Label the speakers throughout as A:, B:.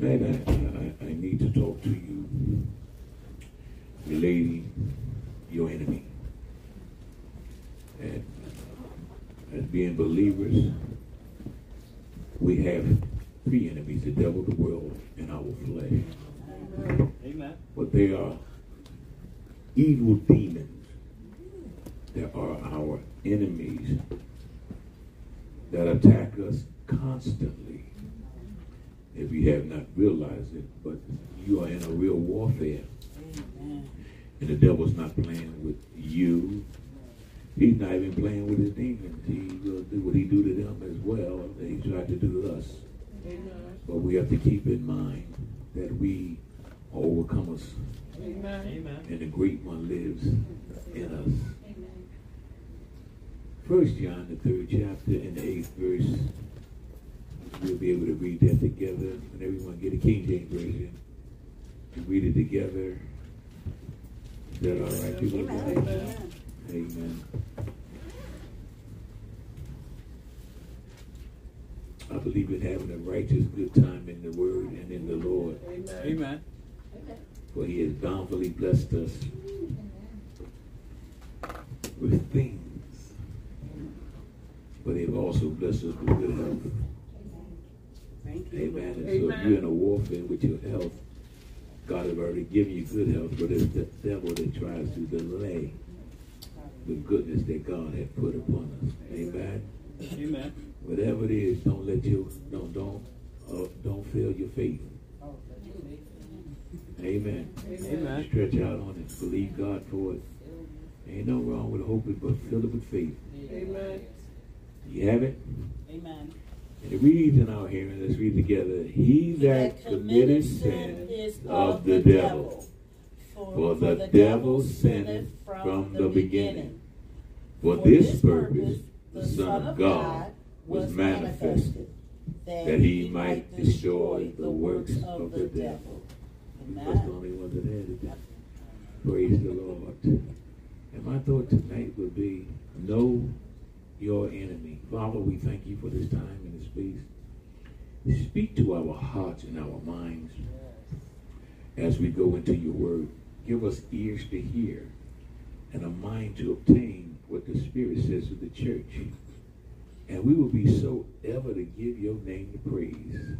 A: tonight I, I, I need to talk to you relating your enemy. And uh, as being believers, we have three enemies the devil, the world, and our flesh.
B: Amen.
A: But they are evil demons that are our enemies that attack us constantly if you have not realized it, but you are in a real warfare. And the devil's not playing with you. He's not even playing with his demons. He will do what he do to them as well that he tried to do to us. But we have to keep in mind that we are overcomers.
B: Amen.
A: And the great one lives in us. First John, the third chapter, and the eighth verse. We'll be able to read that together. And everyone get a King James version. and read it together. Is that all right? People God?
C: Amen.
A: Amen. I believe in having a righteous good time in the Word and in the Lord,
B: Amen.
A: for He has bountifully blessed us with things, but He has also blessed us with good health.
C: Thank you.
A: Amen. And so if you're in a warfare with your health, God has already given you good health, but it's the devil that tries to delay the goodness that God has put upon us. Amen.
B: Amen.
A: Whatever it is, don't let you don't don't uh, don't fail your faith. Amen.
B: Amen.
A: Stretch out on it. Believe God for it. Ain't no wrong with hoping, but fill it with faith.
D: Amen.
A: You have it?
C: Amen.
A: And it reads in our hearing, let's read together. He that committed sin
C: is
A: of the devil. For the devil sinneth from the beginning. For this purpose the Son of God was manifested, that he might destroy the works of the devil. That's the only one that had it. Praise the Lord. And my thought tonight would be know your enemy. Father, we thank you for this time space. Speak to our hearts and our minds as we go into your word. Give us ears to hear and a mind to obtain what the Spirit says to the church. And we will be so ever to give your name the praise.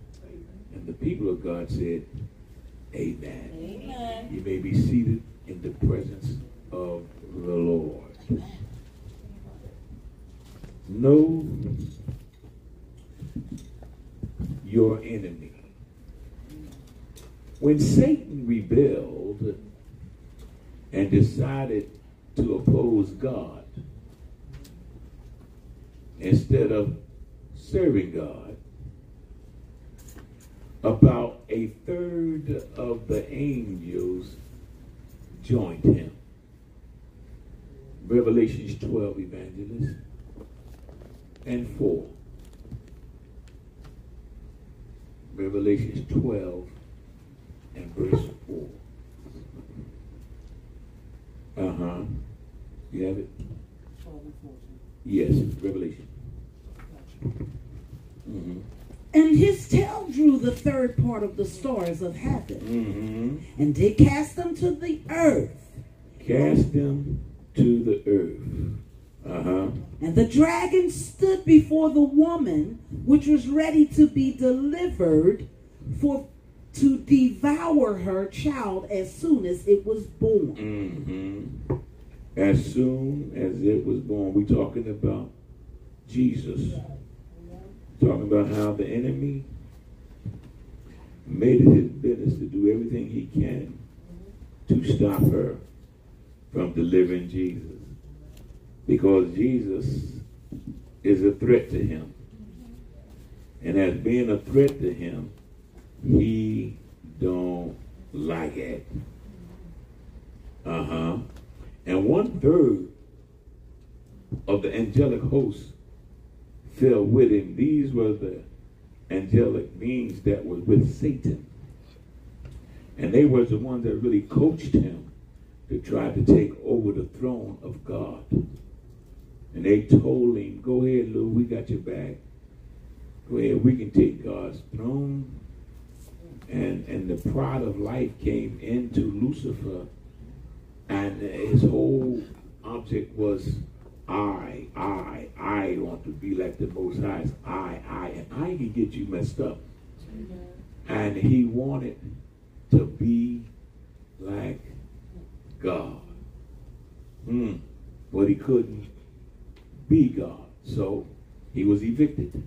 A: And the people of God said, Amen.
C: Amen.
A: You may be seated in the presence of the Lord. Know your enemy. When Satan rebelled and decided to oppose God instead of serving God, about a third of the angels joined him. Revelations 12, evangelist, and 4. Revelations 12 and verse 4. Uh huh. You have it? Yes, Revelation. Mm-hmm.
E: And his tail drew the third part of the stars of heaven,
A: Mm-hmm.
E: and did cast them to the earth.
A: Cast them to the earth. Uh huh.
E: And the dragon stood before the woman, which was ready to be delivered for to devour her child as soon as it was born.
A: Mm-hmm. As soon as it was born, we're talking about Jesus. Talking about how the enemy made it his business to do everything he can to stop her from delivering Jesus. Because Jesus is a threat to him. And as being a threat to him, he don't like it. Uh-huh. And one third of the angelic host fell with him. These were the angelic beings that was with Satan. And they was the ones that really coached him to try to take over the throne of God. And they told him, go ahead, Lou, we got your back. Go ahead, we can take God's throne and and the pride of life came into Lucifer, and his whole object was I, I, I want to be like the Most High. I, I, and I can get you messed up. And he wanted to be like God. Hmm. But he couldn't be God. So he was evicted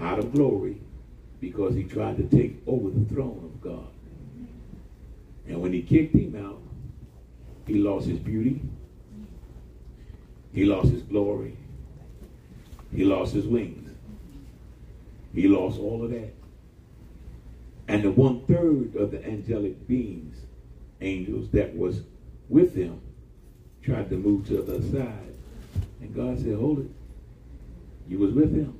A: out of glory because he tried to take over the throne of God. And when he kicked him out, he lost his beauty, he lost his glory, he lost his wings, he lost all of that. And the one third of the angelic beings, angels that was with him, tried to move to the other side. And God said, Hold it. You was with him.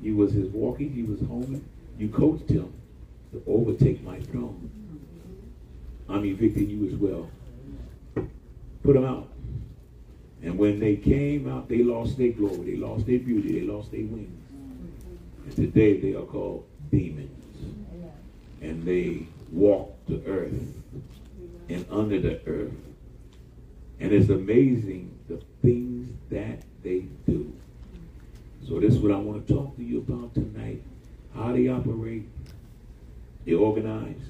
A: You was his walking, you was homing. You coached him to overtake my throne. I'm evicting you as well. Put them out. And when they came out, they lost their glory, they lost their beauty, they lost their wings. And today they are called demons. And they walk the earth and under the earth. And it's amazing the things that they do. So this is what I want to talk to you about tonight. How they operate. They organize.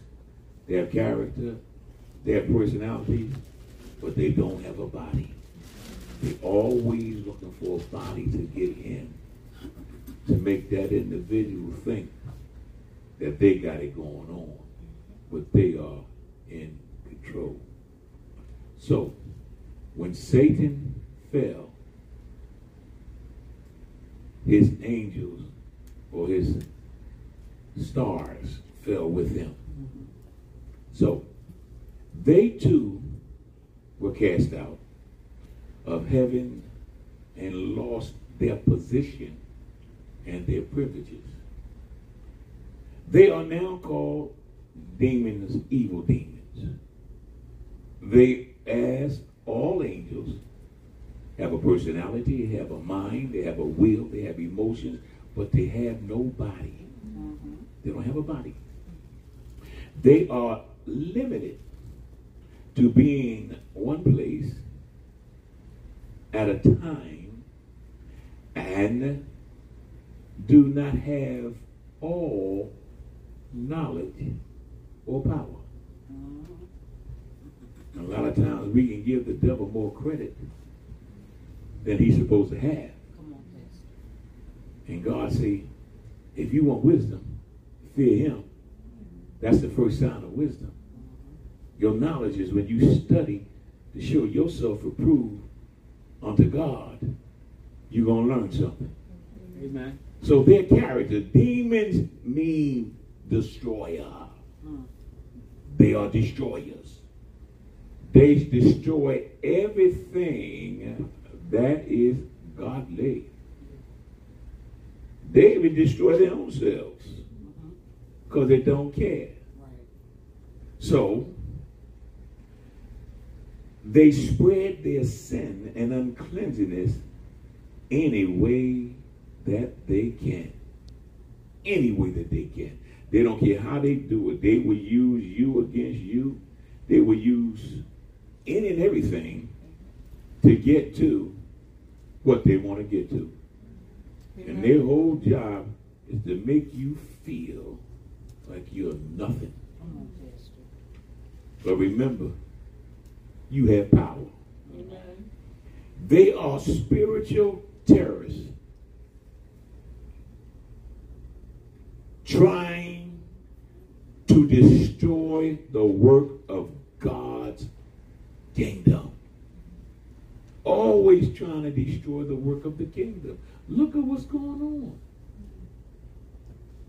A: They have character. They have personalities. But they don't have a body. They're always looking for a body to get in. To make that individual think that they got it going on. But they are in control. So, when Satan fell, his angels or his stars fell with him. So, they too were cast out of heaven and lost their position and their privileges. They are now called demons, evil demons. They, as all angels, have a personality, they have a mind, they have a will, they have emotions, but they have no body. Mm-hmm. They don't have a body. They are limited to being one place at a time and do not have all knowledge or power. Mm-hmm. A lot of times we can give the devil more credit than he's supposed to have. And God say, if you want wisdom, fear him. That's the first sign of wisdom. Your knowledge is when you study to show yourself approved unto God, you're going to learn something.
B: Amen.
A: So their character, demons mean destroyer. They are destroyers. They destroy everything that is godly. They even destroy their own selves because they don't care. So they spread their sin and uncleanness any way that they can. Any way that they can. They don't care how they do it. They will use you against you. They will use any and everything to get to what they want to get to. And their whole job is to make you feel like you're nothing. But remember, you have power. Amen. They are spiritual terrorists trying to destroy the work of God's kingdom. Always trying to destroy the work of the kingdom. Look at what's going on.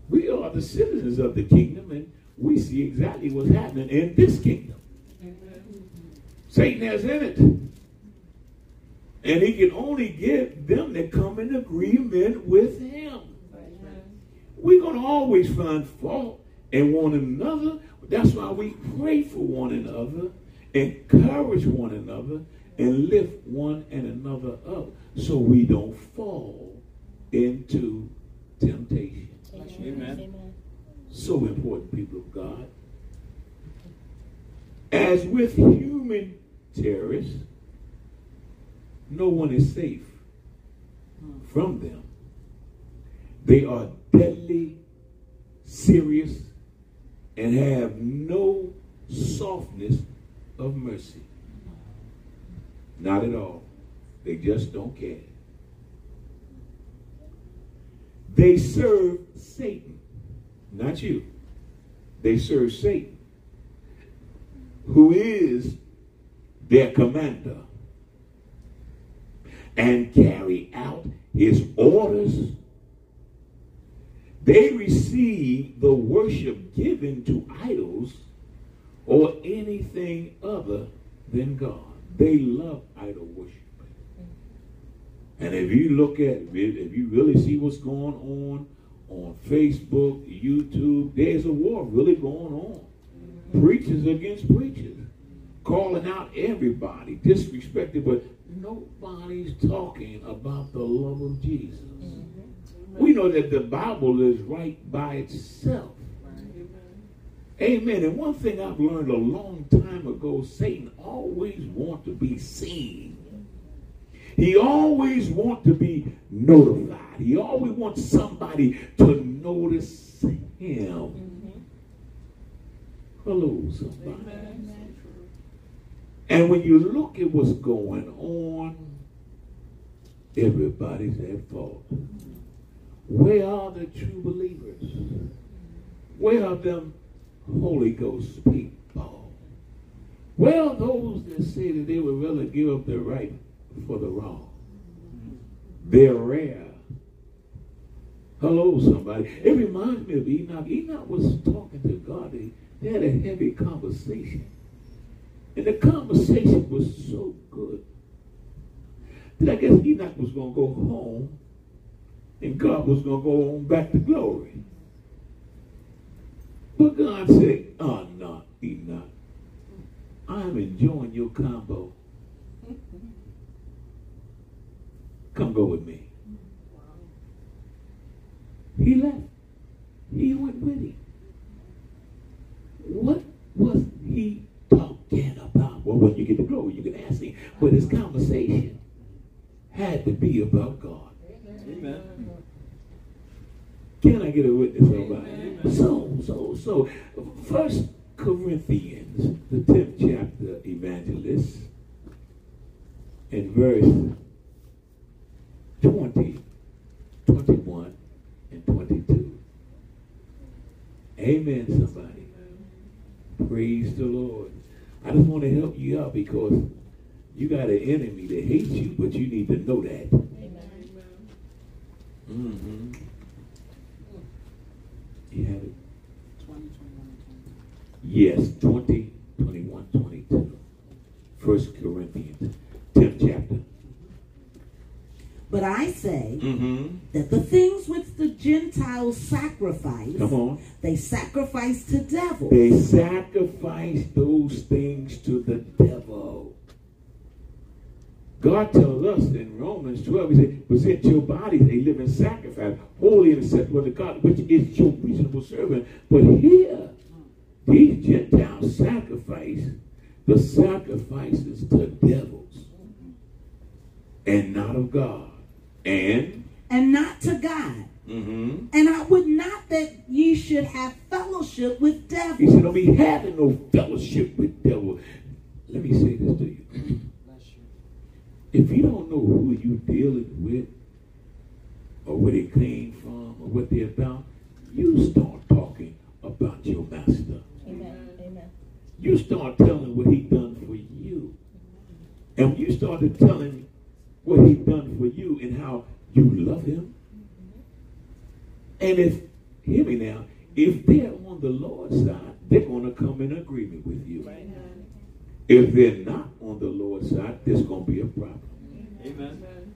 A: We are the citizens of the kingdom, and we see exactly what's happening in this kingdom. Satan has in it. And he can only get them that come in agreement with him. We're going to always find fault in one another. That's why we pray for one another, encourage one another, and lift one and another up so we don't fall into temptation.
B: Amen.
A: So important, people of God. As with human terrorists, no one is safe from them. They are deadly, serious, and have no softness of mercy. Not at all. They just don't care. They serve Satan, not you. They serve Satan, who is their commander, and carry out his orders. They receive the worship given to idols or anything other than God. They love idol worship. And if you look at, it, if you really see what's going on on Facebook, YouTube, there's a war really going on. Preachers against preachers, calling out everybody, disrespected, but nobody's talking about the love of Jesus. Mm-hmm. We know that the Bible is right by itself. Amen. And one thing I've learned a long time ago, Satan always wants to be seen. He always wants to be notified. He always wants somebody to notice him. Mm-hmm. Hello, somebody. And when you look at what's going on, everybody's at fault. Mm-hmm. Where are the true believers? Mm-hmm. Where are them Holy Ghost people? Well, those that say that they would rather give up their right for the wrong? They're rare. Hello, somebody. It reminds me of Enoch. Enoch was talking to God. They, they had a heavy conversation. And the conversation was so good that I guess Enoch was going to go home and God was going to go on back to glory. But God said, ah, oh, no, Enoch. I'm enjoying your combo. Come go with me. He left. He went with him. What was he talking about? Well, when you get to glory, you can ask him. But his conversation had to be about God.
B: Amen.
A: Can I get a witness somebody? So, so, so, First Corinthians, the tenth chapter, evangelist, in verse 20, 21, and 22. Amen, somebody. Praise the Lord. I just want to help you out because you got an enemy that hates you, but you need to know that. Mm-hmm. You have it?
C: 20, 21,
A: Yes, 20, 21, 22. First Corinthians, 10th chapter.
E: But I say
A: Mm-hmm.
E: that the things which the Gentiles sacrifice,
A: Come on.
E: they sacrifice to devils.
A: They sacrifice those things to the devil. God tells us in Romans 12, He said, present your bodies a living sacrifice, holy and acceptable to God, which is your reasonable servant. But here, these Gentiles sacrifice the sacrifices to devils and not of God. And,
E: and not to God.
A: mm-hmm.
E: And I would not that ye should have fellowship with devils.
A: He said, don't be having no fellowship with devil. Let me say this to you. If you don't know who you're dealing with, or where they came from, or what they're about, you start talking about your master.
D: Amen. Amen.
A: You start telling what he done for you. And when you started telling what he done for you and how you love him, and if, hear me now, if they're on the Lord's side, they're going to come in agreement with you. If they're not on the Lord's side, there's going to be a problem.
B: Amen.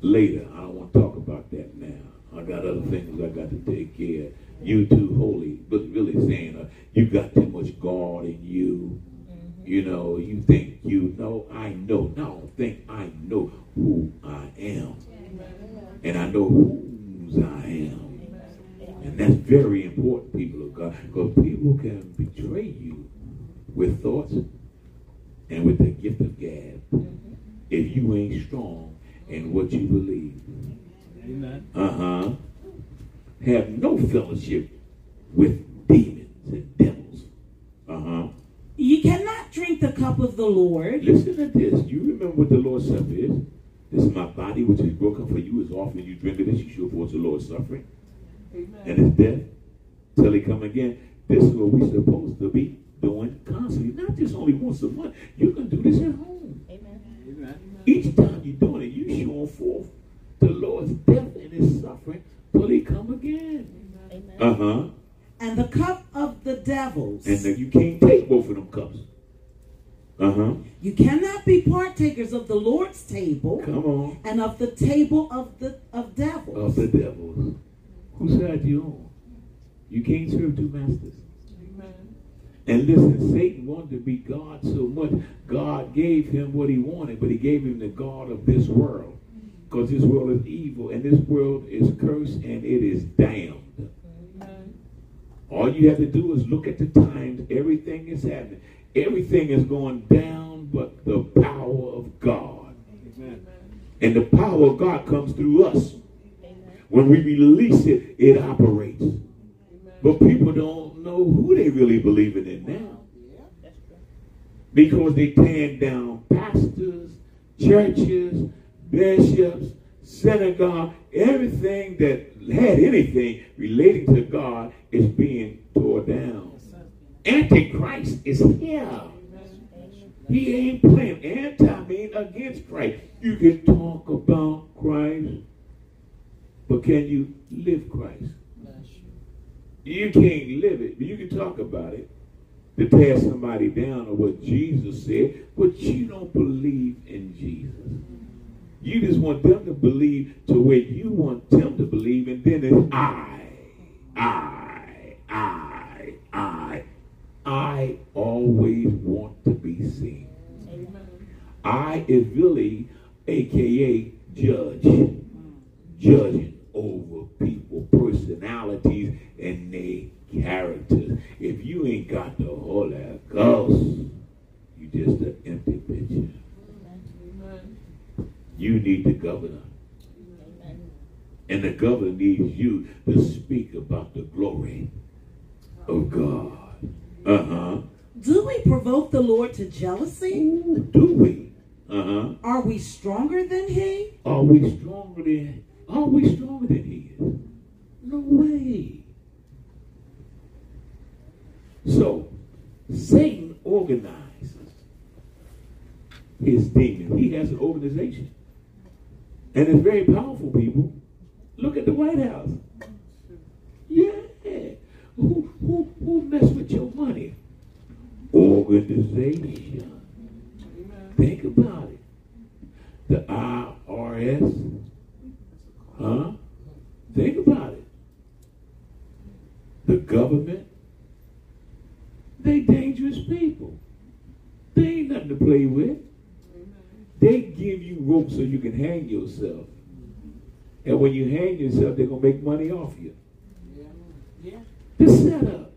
A: Later, I don't want to talk about that now. I got other things I got to take care of. You too holy, but really saying uh, you got too much God in you. You know, you think you know. I know. No, I don't think I know who I am, and I know whose I am, And that's very important, people of God, because people can betray you with thoughts and with the gift of gab if you ain't strong in what you believe.
B: Amen.
A: Uh huh. Have no fellowship with demons and devils. Uh huh.
E: You cannot drink the cup of the Lord.
A: Listen to this. You remember what the Lord's Supper is? This is my body, which is broken for you. As often you drink of this, you show forth the Lord's suffering Amen. and his death till he come again. This is what we're supposed to be doing constantly, not just only once a month. You can do this at home.
B: Amen.
A: Each time you're doing it, you showing forth the Lord's death and his suffering till he come again. Uh huh.
E: And the cup of the devils.
A: And then you can't take both of them cups. Uh huh.
E: You cannot be partakers of the Lord's table
A: Come on.
E: and of the table of the of devils.
A: Of the devils. Whose side you on? You can't serve two masters.
B: Amen.
A: And listen, Satan wanted to be God so much. God gave him what he wanted, but he gave him the God of this world. Because this world is evil and this world is cursed and it is damned.
B: Amen.
A: All you have to do is look at the times. Everything is happening. Everything is going down but the power of God.
B: Amen.
A: And the power of God comes through us. When we release it, it operates. But people don't know who they really believing in now. Because they tear down pastors, churches, bishops, synagogue, everything that had anything relating to God is being torn down. Antichrist is here. He ain't playing. Anti mean against Christ. You can talk about Christ, but can you live Christ? You can't live it, but you can talk about it to tear somebody down or what Jesus said, but you don't believe in Jesus. You just want them to believe to where you want them to believe, and then it's I, I, I, I. I always want to be seen. I is really, aka judge, judging over people, personalities, and their characters. If you ain't got the Holy Ghost, you just an empty picture.
B: Amen.
A: You need the governor. And the governor needs you to speak about the glory of God. Uh-huh.
E: Do we provoke the Lord to jealousy?
A: Ooh, do we? Uh-huh.
E: Are we stronger than he?
A: Are we stronger than are we stronger than he is? No way. So Satan organizes his demon. He has an organization. And it's very powerful, people. Look at the White House. Yeah. Who who who mess with your money? Organization. Think about it. The IRS. Huh? Think about it. The government. They dangerous people. They ain't nothing to play with. They give you rope so you can hang yourself. And when you hang yourself, they're gonna make money off you.
C: Yeah.
A: The setup.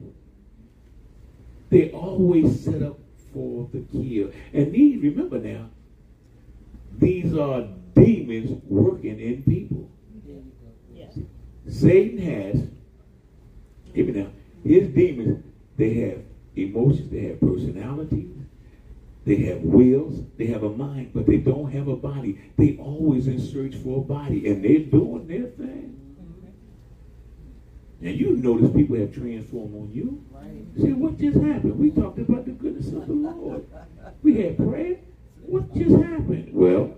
A: They always set up for the kill. And these, remember now, these are demons working in people. Satan has, me now, his demons, they have emotions, they have personalities, they have wills, they have a mind, but they don't have a body. They always in search for a body, and they're doing their thing. And you notice people have transformed on you.
C: Right.
A: See, what just happened? We talked about the goodness of the Lord. We had prayer. What just happened? Well,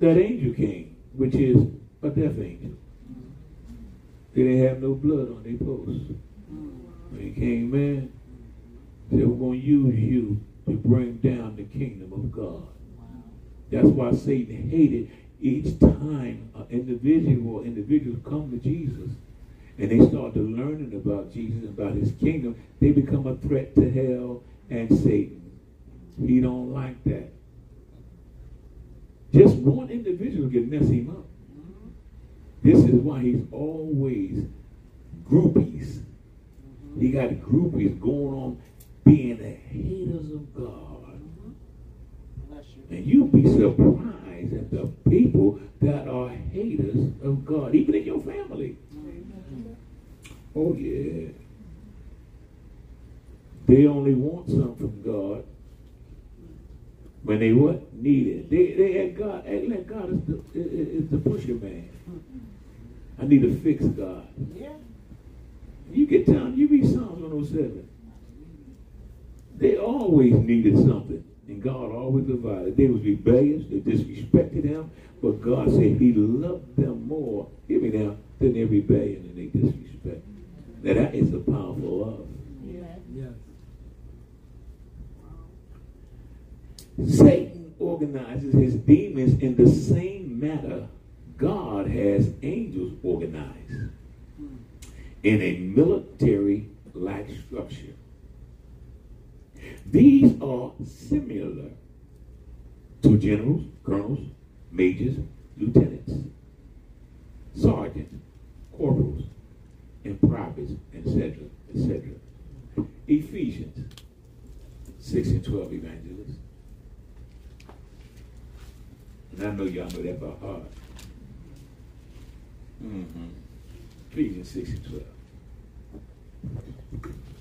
A: that angel came, which is a death angel. They didn't have no blood on their posts. When he came in, said, We're going to use you to bring down the kingdom of God. That's why Satan hated each time an individual or individuals come to Jesus and they start to learning about Jesus, about his kingdom, they become a threat to hell and Satan. He don't like that. Just one individual can mess him up. Mm-hmm. This is why he's always groupies. He got groupies going on being the haters of God.
C: You.
A: And you'd be surprised at the people that are haters of God, even in your family. Oh, yeah. They only want something from God when they what? Need it. They, they act God, act like God is the, is the pusher man. I need to fix God.
C: Yeah.
A: You get down, you read Psalms 107. They always needed something, and God always provided. They was rebellious, they disrespected him, but God said he loved them more, hear me now, than their rebellion and their disrespect. Now that is a powerful love.
C: Yes.
A: Satan organizes his demons in the same manner God has angels organized in a military like structure. These are similar to generals, colonels, majors, lieutenants, sergeants, corporals, and privates, etc., etc. Ephesians 6 and 12 evangelists. And I know y'all know that by heart. Mm-hmm. Ephesians 6 and 12.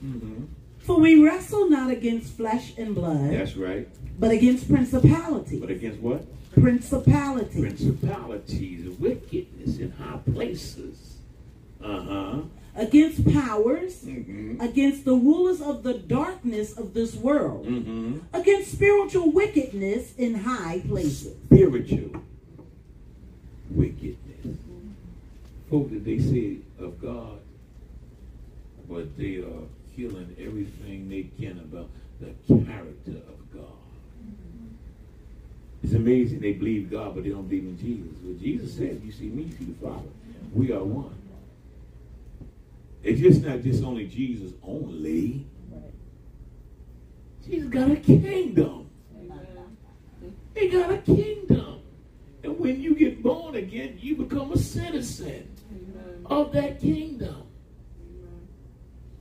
A: Mm-hmm.
E: For we wrestle not against flesh and blood,
A: That's right.
E: but against principalities.
A: But against what?
E: Principalities.
A: Principalities, wickedness in high places. Uh-huh.
E: against powers,
A: Mm-hmm.
E: against the rulers of the darkness of this world,
A: Mm-hmm.
E: against spiritual wickedness in high places.
A: Spiritual wickedness. Folk that they say of God, but they are killing everything they can about the character of God. It's amazing they believe God, but they don't believe in Jesus. Well, Jesus said, "You see me, you see the Father. We are one." It's just not just only Jesus only. Jesus got a kingdom. He got a kingdom. And when you get born again, you become a citizen of that kingdom.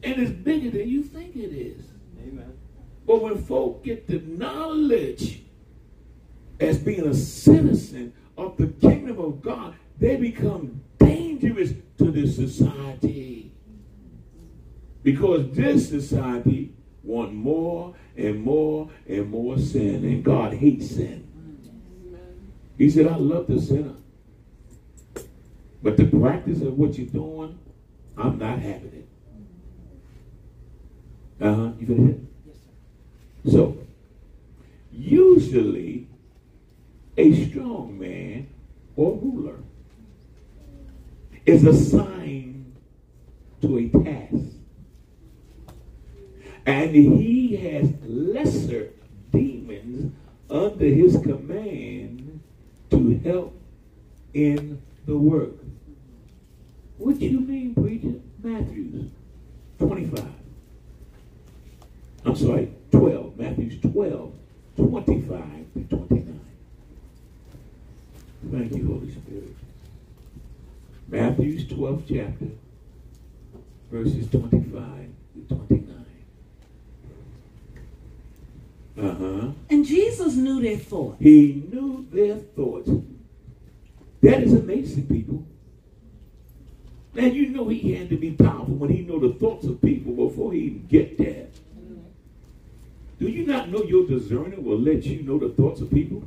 A: And it's bigger than you think it is.
C: Amen.
A: But when folk get the knowledge as being a citizen of the kingdom of God, they become dangerous to this society. Because this society want more and more and more sin, and God hates sin. He said, I love the sinner. But the practice of what you're doing, I'm not having it. Uh-huh. You finish it?
C: Yes, sir.
A: So, usually, a strong man or ruler is assigned to a task. And he has lesser demons under his command to help in the work. What do you mean, preacher? Matthews 25. I'm sorry, 12. Matthews 12, 25 to 29. Thank you, Holy Spirit. Matthew's 12th chapter, verses 25 to 29. Uh-huh.
E: And Jesus knew their thoughts.
A: He knew their thoughts. That is amazing, people. Now you know he had to be powerful when he know the thoughts of people before he even get there. Do you not know your discerner will let you know the thoughts of people?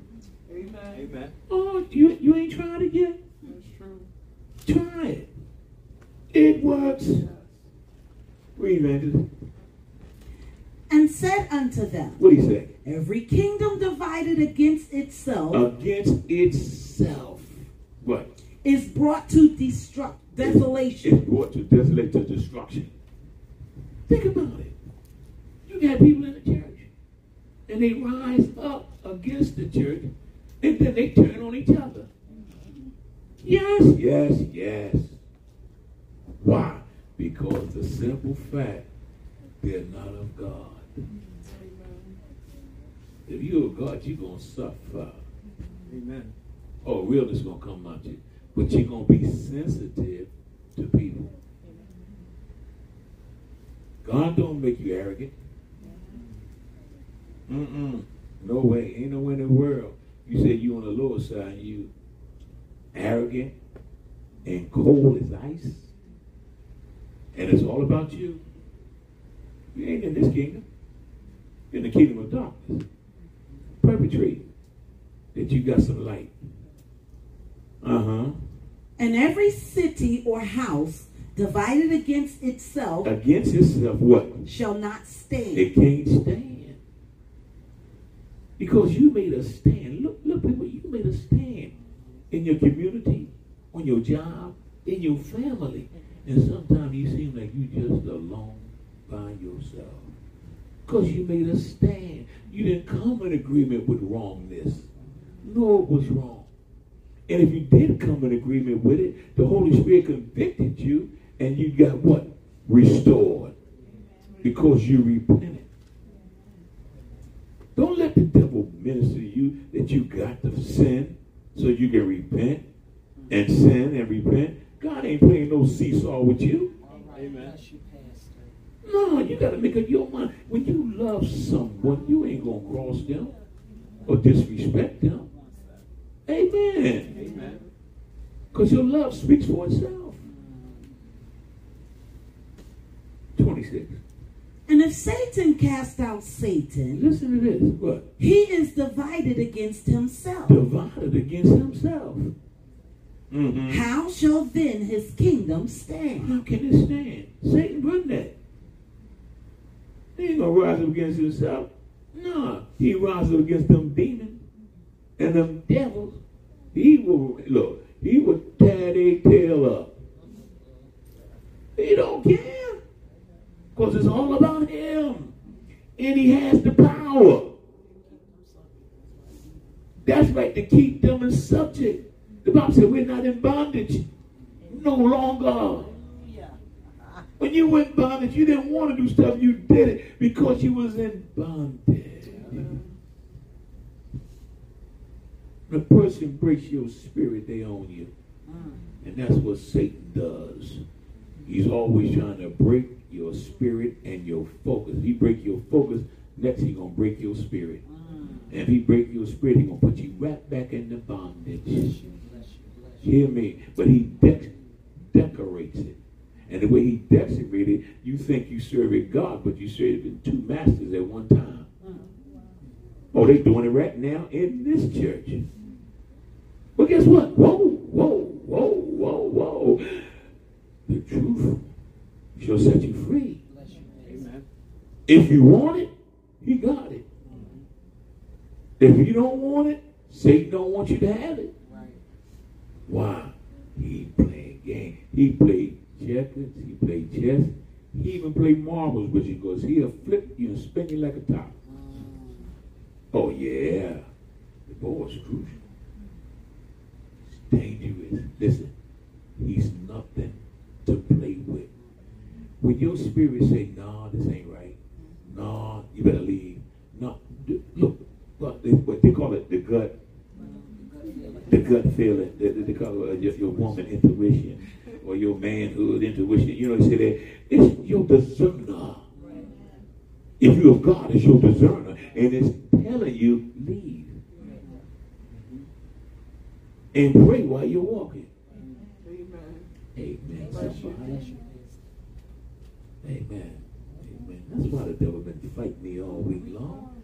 B: Amen.
C: Amen.
A: Oh, you, you ain't tried it yet?
B: That's true.
A: Try it. It works.
B: Yes.
A: Read, Evangelist.
E: And said unto them,
A: What he say?
E: Every kingdom divided against itself
A: Against itself. What?
E: is brought to destruct desolation.
A: It's brought to desolate to destruction. Think about it. You got people in the church, and they rise up against the church, and then they turn on each other. Yes, yes, yes. Why? Because the simple fact they're not of God. If you're of God, you're gonna suffer.
C: Amen.
A: Oh, realness gonna come out you. But you're going to be sensitive to people. God don't make you arrogant. Mm-mm. No way. Ain't no way in the world. You say you on the lower side, you arrogant and cold as ice. And it's all about you. You ain't in this kingdom. You're in the kingdom of darkness. Perpetrate that you got some light. Uh-huh.
E: And every city or house divided against itself
A: Against itself, what?
E: shall not stand.
A: It can't stand. Because you made a stand. Look, look, people, you made a stand in your community, on your job, in your family. And sometimes you seem like you just alone by yourself. Because you made a stand. You didn't come in agreement with wrongness. No, it was wrong. And if you did come in agreement with it, the Holy Spirit convicted you and you got what? Restored. Because you repented. Don't let the devil minister to you that you got to sin so you can repent and sin and repent. God ain't playing no seesaw with you.
C: Amen.
A: No, you got to make up your mind. When you love someone, you ain't going to cross them or disrespect them. Amen.
C: Amen.
A: Because your love speaks for itself. 26.
E: And if Satan cast out Satan,
A: Listen to this. What?
E: he is divided against himself.
A: Divided against himself. Mm-hmm.
E: How shall then his kingdom stand?
A: How can it stand? Satan run that. He ain't gonna rise up against himself. No, he rises up against them demons and them devils. He will look. He will tear their tail up. He don't care, cause it's all about him, and he has the power. That's right to keep them in subject. The Bible said we're not in bondage no longer. When you in bondage, you didn't want to do stuff. You did it because you was in bondage. When a person breaks your spirit, they own you. And that's what Satan does. He's always trying to break your spirit and your focus. If he break your focus, next he gonna break your spirit. And if he break your spirit, he gonna put you right back into bondage. Hear me? But he dec- decorates it. And the way he decorated, it, you think you serving God, but you serving two masters at one time. Oh, they doing it right now in this church. But guess what? Whoa, whoa, whoa, whoa, whoa. The truth shall set you free.
C: Amen.
A: If you want it, he got it. Mm-hmm. If you don't want it, Satan don't want you to have it.
C: Right.
A: Why? He playing game. He played checkers. He played chess. He even played marbles with you because he'll flip you and spin you like a top. Mm. Oh yeah, the boy's crucial. Dangerous. Listen, he's nothing to play with. When your spirit say, "Nah, this ain't right," "Nah, you better leave," "No, d- look, what they, what they call it, the gut the gut feeling, they, they call it uh, your, your woman intuition or your manhood intuition. You know, they say that it's your discerner. If you're of God, it's your discerner, and it's telling you leave and pray while you're walking.
B: Amen.
A: Amen.
B: Bless you.
A: Amen. Amen. That's why the devil been fighting me all week long.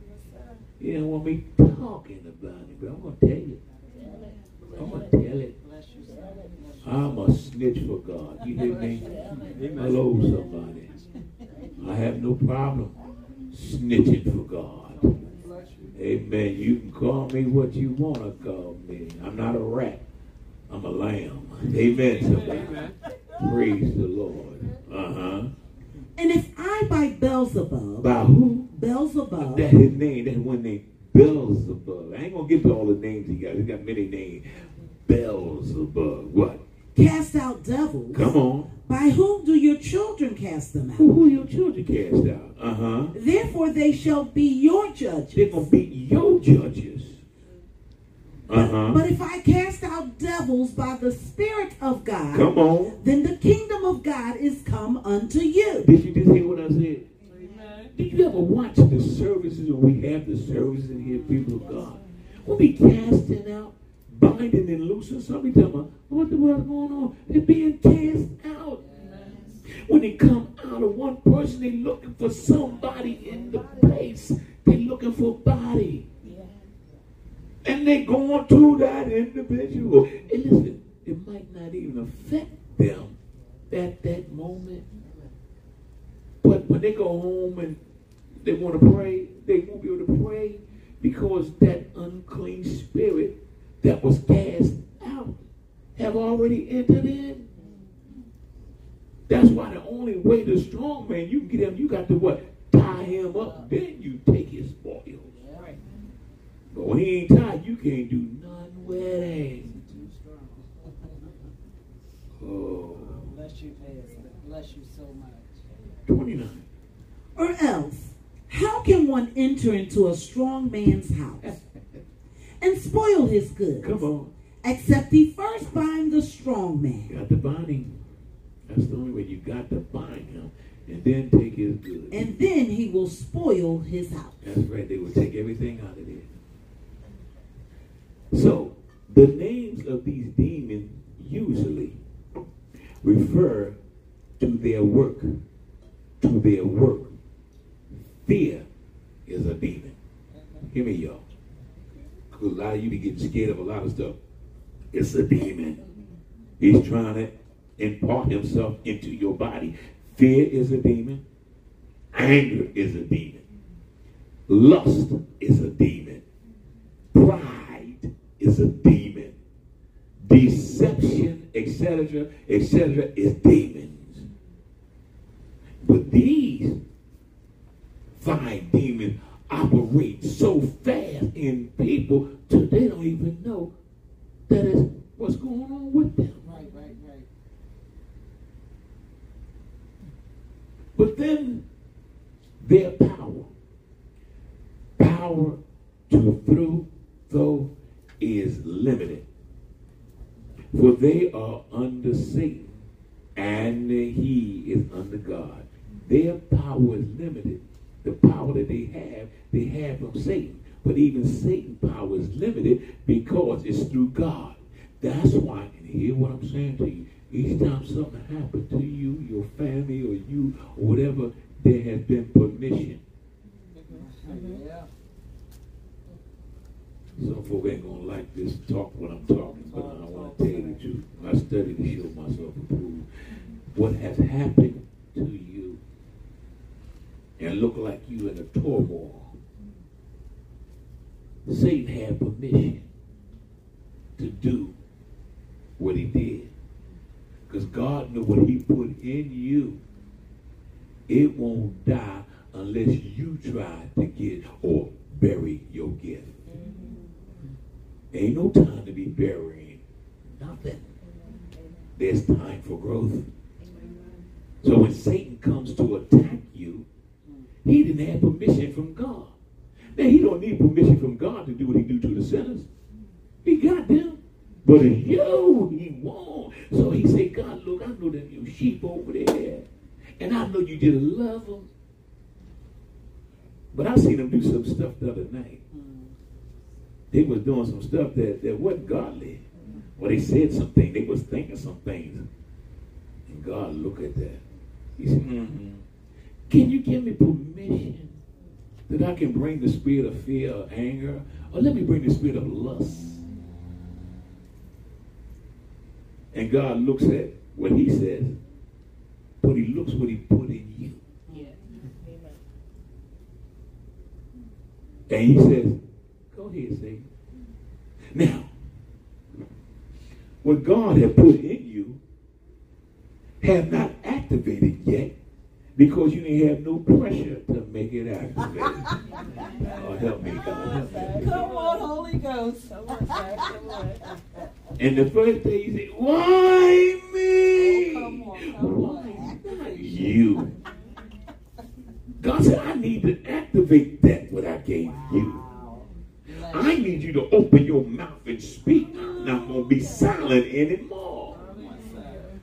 A: He don't want me talking about it, but I'm gonna tell you. I'm gonna tell it.
C: You.
A: I'm a snitch for God. You hear me? Hello, somebody. I have no problem snitching for God.
B: Bless you.
A: Amen. You can call me what you want to call me. I'm not a rat. I'm a lamb. Amen. Somebody.
C: Amen.
A: Praise the Lord. Uh huh.
E: And if I by Beelzebub,
A: By who?
E: Beelzebub,
A: That his name. That's one name. Beelzebub. I ain't gonna get to all the names he got. He got many names. Beelzebub. What?
E: Cast out devils,
A: Come on.
E: by whom do your children cast them out?
A: who your children cast out? Uh huh.
E: Therefore they shall be your judges.
A: They're gonna be your judges. Uh huh.
E: But if I cast out devils devils by the Spirit of God,
A: Come on.
E: then the kingdom of God is come unto you.
A: Did you just hear what I said?
B: Amen.
A: Did you ever watch the services when we have the services in here, people of God? We'll be casting out, binding and loosing. Some talking about what the world going on? They're being cast out. When they come out of one person, they're looking for somebody in the place. They're looking for body. And they're going to that individual. And listen, it might not even affect them at that moment. But when they go home and they want to pray, they won't be able to pray because that unclean spirit that was cast out have already entered in. That's why the only way the strong man you can get him, you got to what? Tie him up, then you take his spoils. But when he ain't tied, you can't do nothing with him.
C: Too strong.
A: Oh,
C: Bless you, Pastor. Bless you so much.
A: 29.
E: Or else, how can one enter into a strong man's house and spoil his goods?
A: Come on.
E: Except he first bind the strong man.
A: Got to bind him. That's the only way. You got to bind him and then take his goods.
E: And then he will spoil his house.
A: That's right. They will take everything out of there. So, the names of these demons usually refer to their work. To their work. Fear is a demon. Hear me, y'all. A lot of you be getting scared of a lot of stuff. It's a demon. He's trying to impart himself into your body. Fear is a demon. Anger is a demon. Lust is a demon. Pride is a demon. Deception, etc., etc., is demons. But these fine demons operate so fast in people till they don't even know that is what's going on with them.
C: Right, right, right.
A: But then their power, power to through though is limited. For they are under Satan and he is under God. Their power is limited. The power that they have, they have from Satan. But even Satan's power is limited because it's through God. That's why, and hear what I'm saying to you. Each time something happens to you, your family, or you, or whatever, there has been permission. Some folk ain't gonna like this talk when I'm talking, but I want to tell you the truth. I study to show myself approved. What has happened to you and look like you in a turmoil. Satan had permission to do what he did. Because God knew what he put in you. It won't die unless you try to get or bury your gift. Mm-hmm. Ain't no time to be burying nothing. There's time for growth. So when Satan comes to attack you, he didn't have permission from God. Now he don't need permission from God to do what he do to the sinners. He got them. But in you, he won't. So he said, God, look, I know them you sheep over there. And I know you just love them. But I seen them do some stuff the other night. They was doing some stuff that, that wasn't godly. Or they said something. They was thinking some things. And God look at that. He said, mm-hmm. Can you give me permission that I can bring the spirit of fear or anger? Or let me bring the spirit of lust? And God looks at what he says, but he looks what he put in you.
C: Yeah.
A: And he says, Go ahead, Satan. Now, what God had put in you have not activated yet because you didn't have no pressure to make it activate. oh, help me, God. Help me.
B: Come on, Holy Ghost.
C: Come on, sir. Come on.
A: And the first thing you say, Why me?
B: Oh, come on, come
A: Why not you? God said, I need to activate that what I gave you.
C: Wow.
A: I I need you to open your mouth and speak. I'm not going to be silent anymore.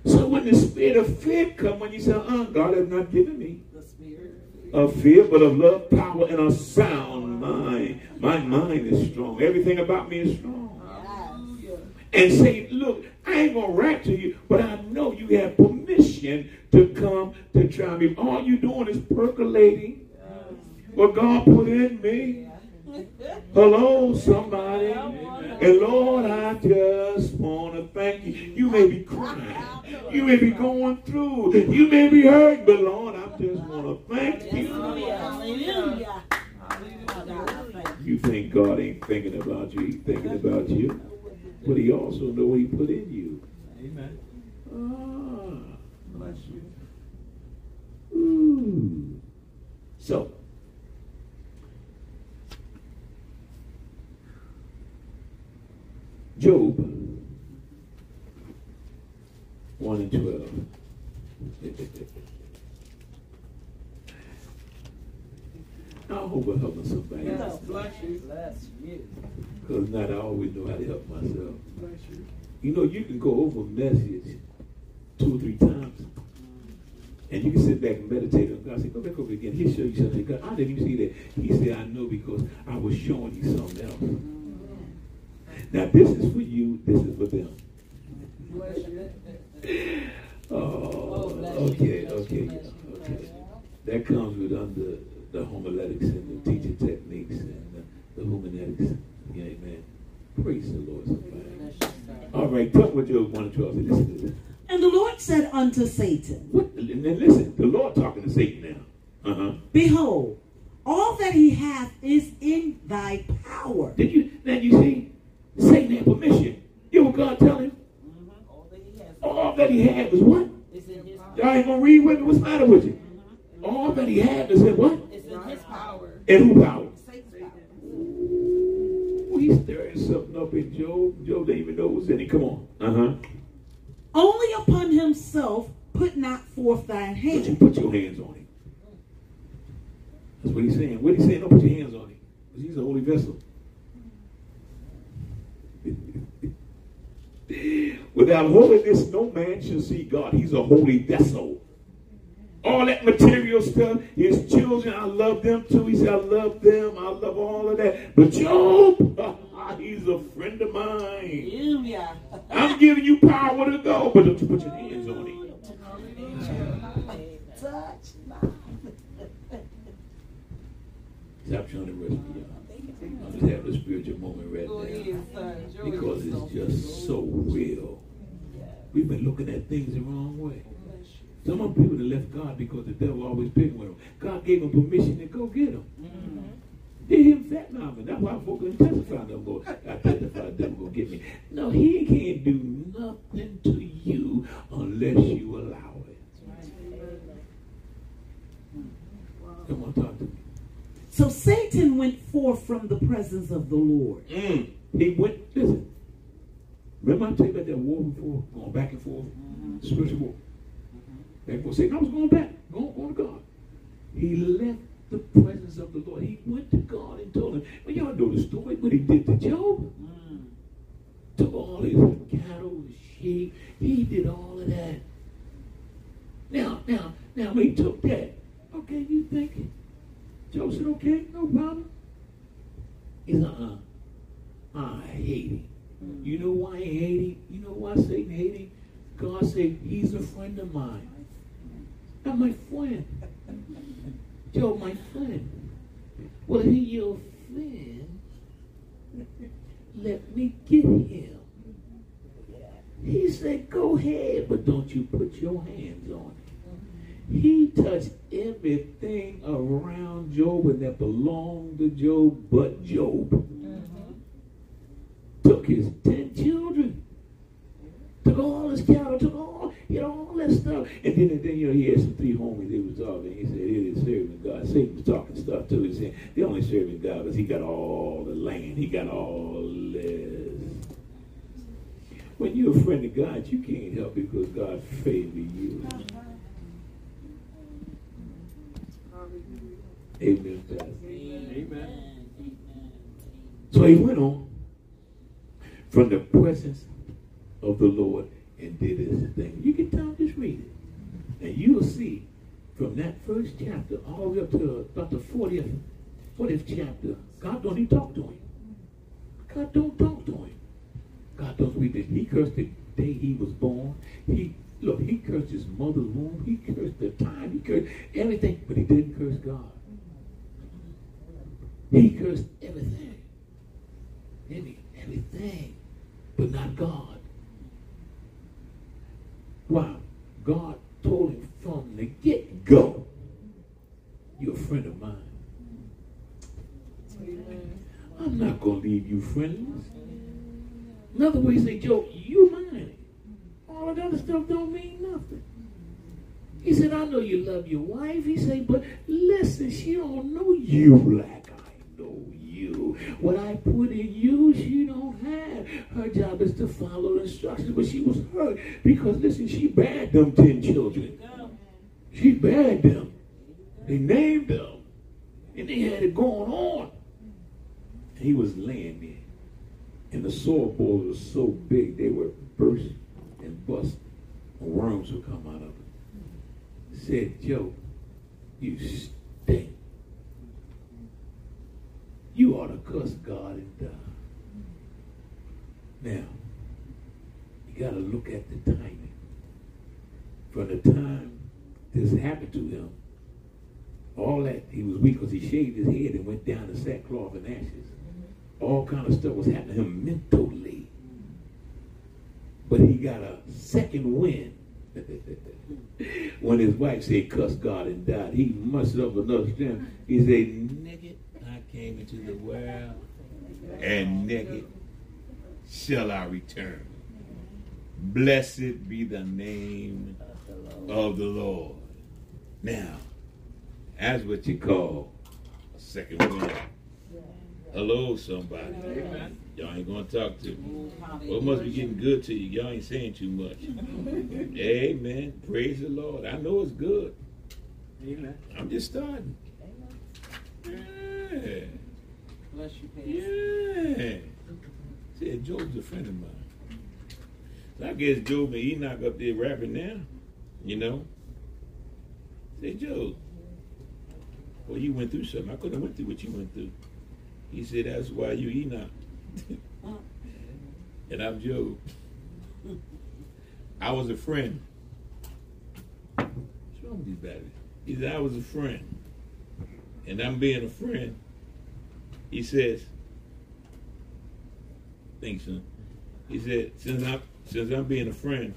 A: So when the spirit of fear come, when you say, uh, God has not given me
C: The spirit.
A: of fear, but of love, power, and a sound mind. My mind is strong. Everything about me is strong. And say, look, I ain't gonna rap to you, but I know you have permission to come to try me. All you doing is percolating what God put in me. Hello, somebody. And Lord, I just want to thank you. You may be crying. You may be going through. You may be hurt, but Lord, I just want to thank you.
C: Hallelujah.
A: You think God ain't thinking about you, He's thinking about you. But He also know what He put in you.
D: Amen.
A: Ah.
D: Bless you.
A: Ooh. So, Job 1 and 12. I hope I'm helping somebody
C: Yes,
B: Bless you.
C: Bless you.
A: because not I always know how to help myself.
B: Bless you.
A: You know, you can go over a message two or three times, and you can sit back and meditate on God. Say, go back over again. He'll show you something. God, I didn't even see that. He said, I know because I was showing you something else. Now, this is for you. This is for them.
B: Bless you.
A: Oh,
C: Oh, bless you,
A: okay, okay,
C: bless you, bless
A: okay. That comes with under the homiletics and the teaching techniques and the, the hermeneutics. Yeah, amen. Praise the Lord, somebody.
C: Bless you, sir.
A: All right, talk with Job 1 and 12. Listen to this.
E: And the Lord said unto Satan,
A: What? And then listen, the Lord talking to Satan now. Uh huh.
E: Behold, all that he hath is in thy power.
A: Did you? Now you see, Satan had permission. You know what God tell him?
C: Mhm. All that he has
A: All that he had was what?
C: is in his
A: Y'all ain't gonna read with me. What's the matter with you? All that he had is in what?
C: It's in his power.
A: In who power?
C: Satan's power.
A: Ooh, he's stirring something up in Job. Job didn't even know it was in him. Come on. Uh huh.
E: Only upon himself put not forth thine
A: But you
E: hand.
A: put your hands on him. That's what he's saying. What he's saying? Don't put your hands on him. Because he's a holy vessel. Without holiness, no man shall see God. He's a holy vessel. All that material stuff, his children, I love them too. He said, I love them. I love all of that. But Job, he's a friend of mine.
C: Hallelujah.
A: I'm giving you power to go, but don't you put your hands on him.
C: Touch
A: trying to rush me, y'all. I'm just having a spiritual moment right
B: oh,
A: now.
B: son. Joy
A: Because it's just so real. We've been looking at things the wrong way. Some of people that left God because the devil always picking with them. God gave them permission to go get them. Did him fat mouthing. That's why folk couldn't testify no more. I testify the devil gonna get me. No, he can't do nothing to you unless you allow it. Come on, talk to me.
E: So Satan went forth from the presence of the Lord.
A: Mm. He went, listen. Remember I told you about that war before? Going back and forth? Spiritual war. Forth. Satan, I was going back, going, going to God. He left the presence of the Lord. He went to God and told him, well, y'all know the story, what he did to Job.
C: Mm.
A: Took all his cattle, his sheep. He did all of that. Now, now, now, he took that, okay, you think Job said, okay, no problem. He said, uh-uh. I hate him. You know why he hate him? You know why Satan hate him? God said, he's a friend of mine. Not my friend. Job, my friend. Well, if he your friend, let me get him. He said, go ahead, but don't you put your hands on him. He touched everything around Job and that belonged to Job but Job. Mm-hmm. Took his ten children. And then, and then you know, he had some three homies they was talking. He said, it is serving God. Satan was talking stuff too. He said, the only serving God because he got all the land. He got all this. When you're a friend of God, you can't help because God favored you. Amen, Pastor.
D: Amen.
C: Amen.
A: So he went on from the presence of the Lord and did his thing. You can tell, just read it. And you will see from that first chapter all the way up to about the 40th, 40th chapter, God don't even talk to him. God don't talk to him. God don't read this. He cursed the day he was born. He look, he cursed his mother's womb. He cursed the time. He cursed everything, but he didn't curse God. He cursed everything. Any, everything, but not God. Wow. God told him from the get go, you're a friend of mine. I'm not going to leave you friendless. In other words, say, Joe, you mine. All of that other stuff don't mean nothing. He said, I know you love your wife. He said, but listen, she don't know you like you. What I put in you, she don't have. Her job is to follow instructions, but she was hurt because, listen, she bagged them ten children. She bagged them. They named them. And they had it going on. He was laying there. And the sore balls were so big, they were burst and bust. And worms would come out of it. Said, Joe, you stink. You ought to cuss God and die. Now, you got to look at the timing. From the time this happened to him, all that, he was weak because he shaved his head and went down to sackcloth and ashes. All kind of stuff was happening to him mentally. But he got a second wind. when his wife said, cuss God and died, he mustered up another strength. He said, came into the world, and naked shall I return. Blessed be the name of the Lord. Now, that's what you call a second wind. Hello, somebody.
B: Amen.
A: Y'all ain't gonna talk to me. Well, it must be getting good to you. Y'all ain't saying too much. Amen. Praise the Lord. I know it's good.
B: Amen.
A: I'm just starting. Yeah.
C: Bless you, Pastor.
A: Yeah. Said Job's a friend of mine. So I guess Job and Enoch up there rapping now. You know? Say, Job, well, you went through something. I couldn't have went through what you went through. He said, that's why you Enoch. and I'm Job. I was a friend. What's wrong with these batteries? He said, I was a friend. And I'm being a friend. He says, thanks, son. He said, since I'm since I'm being a friend,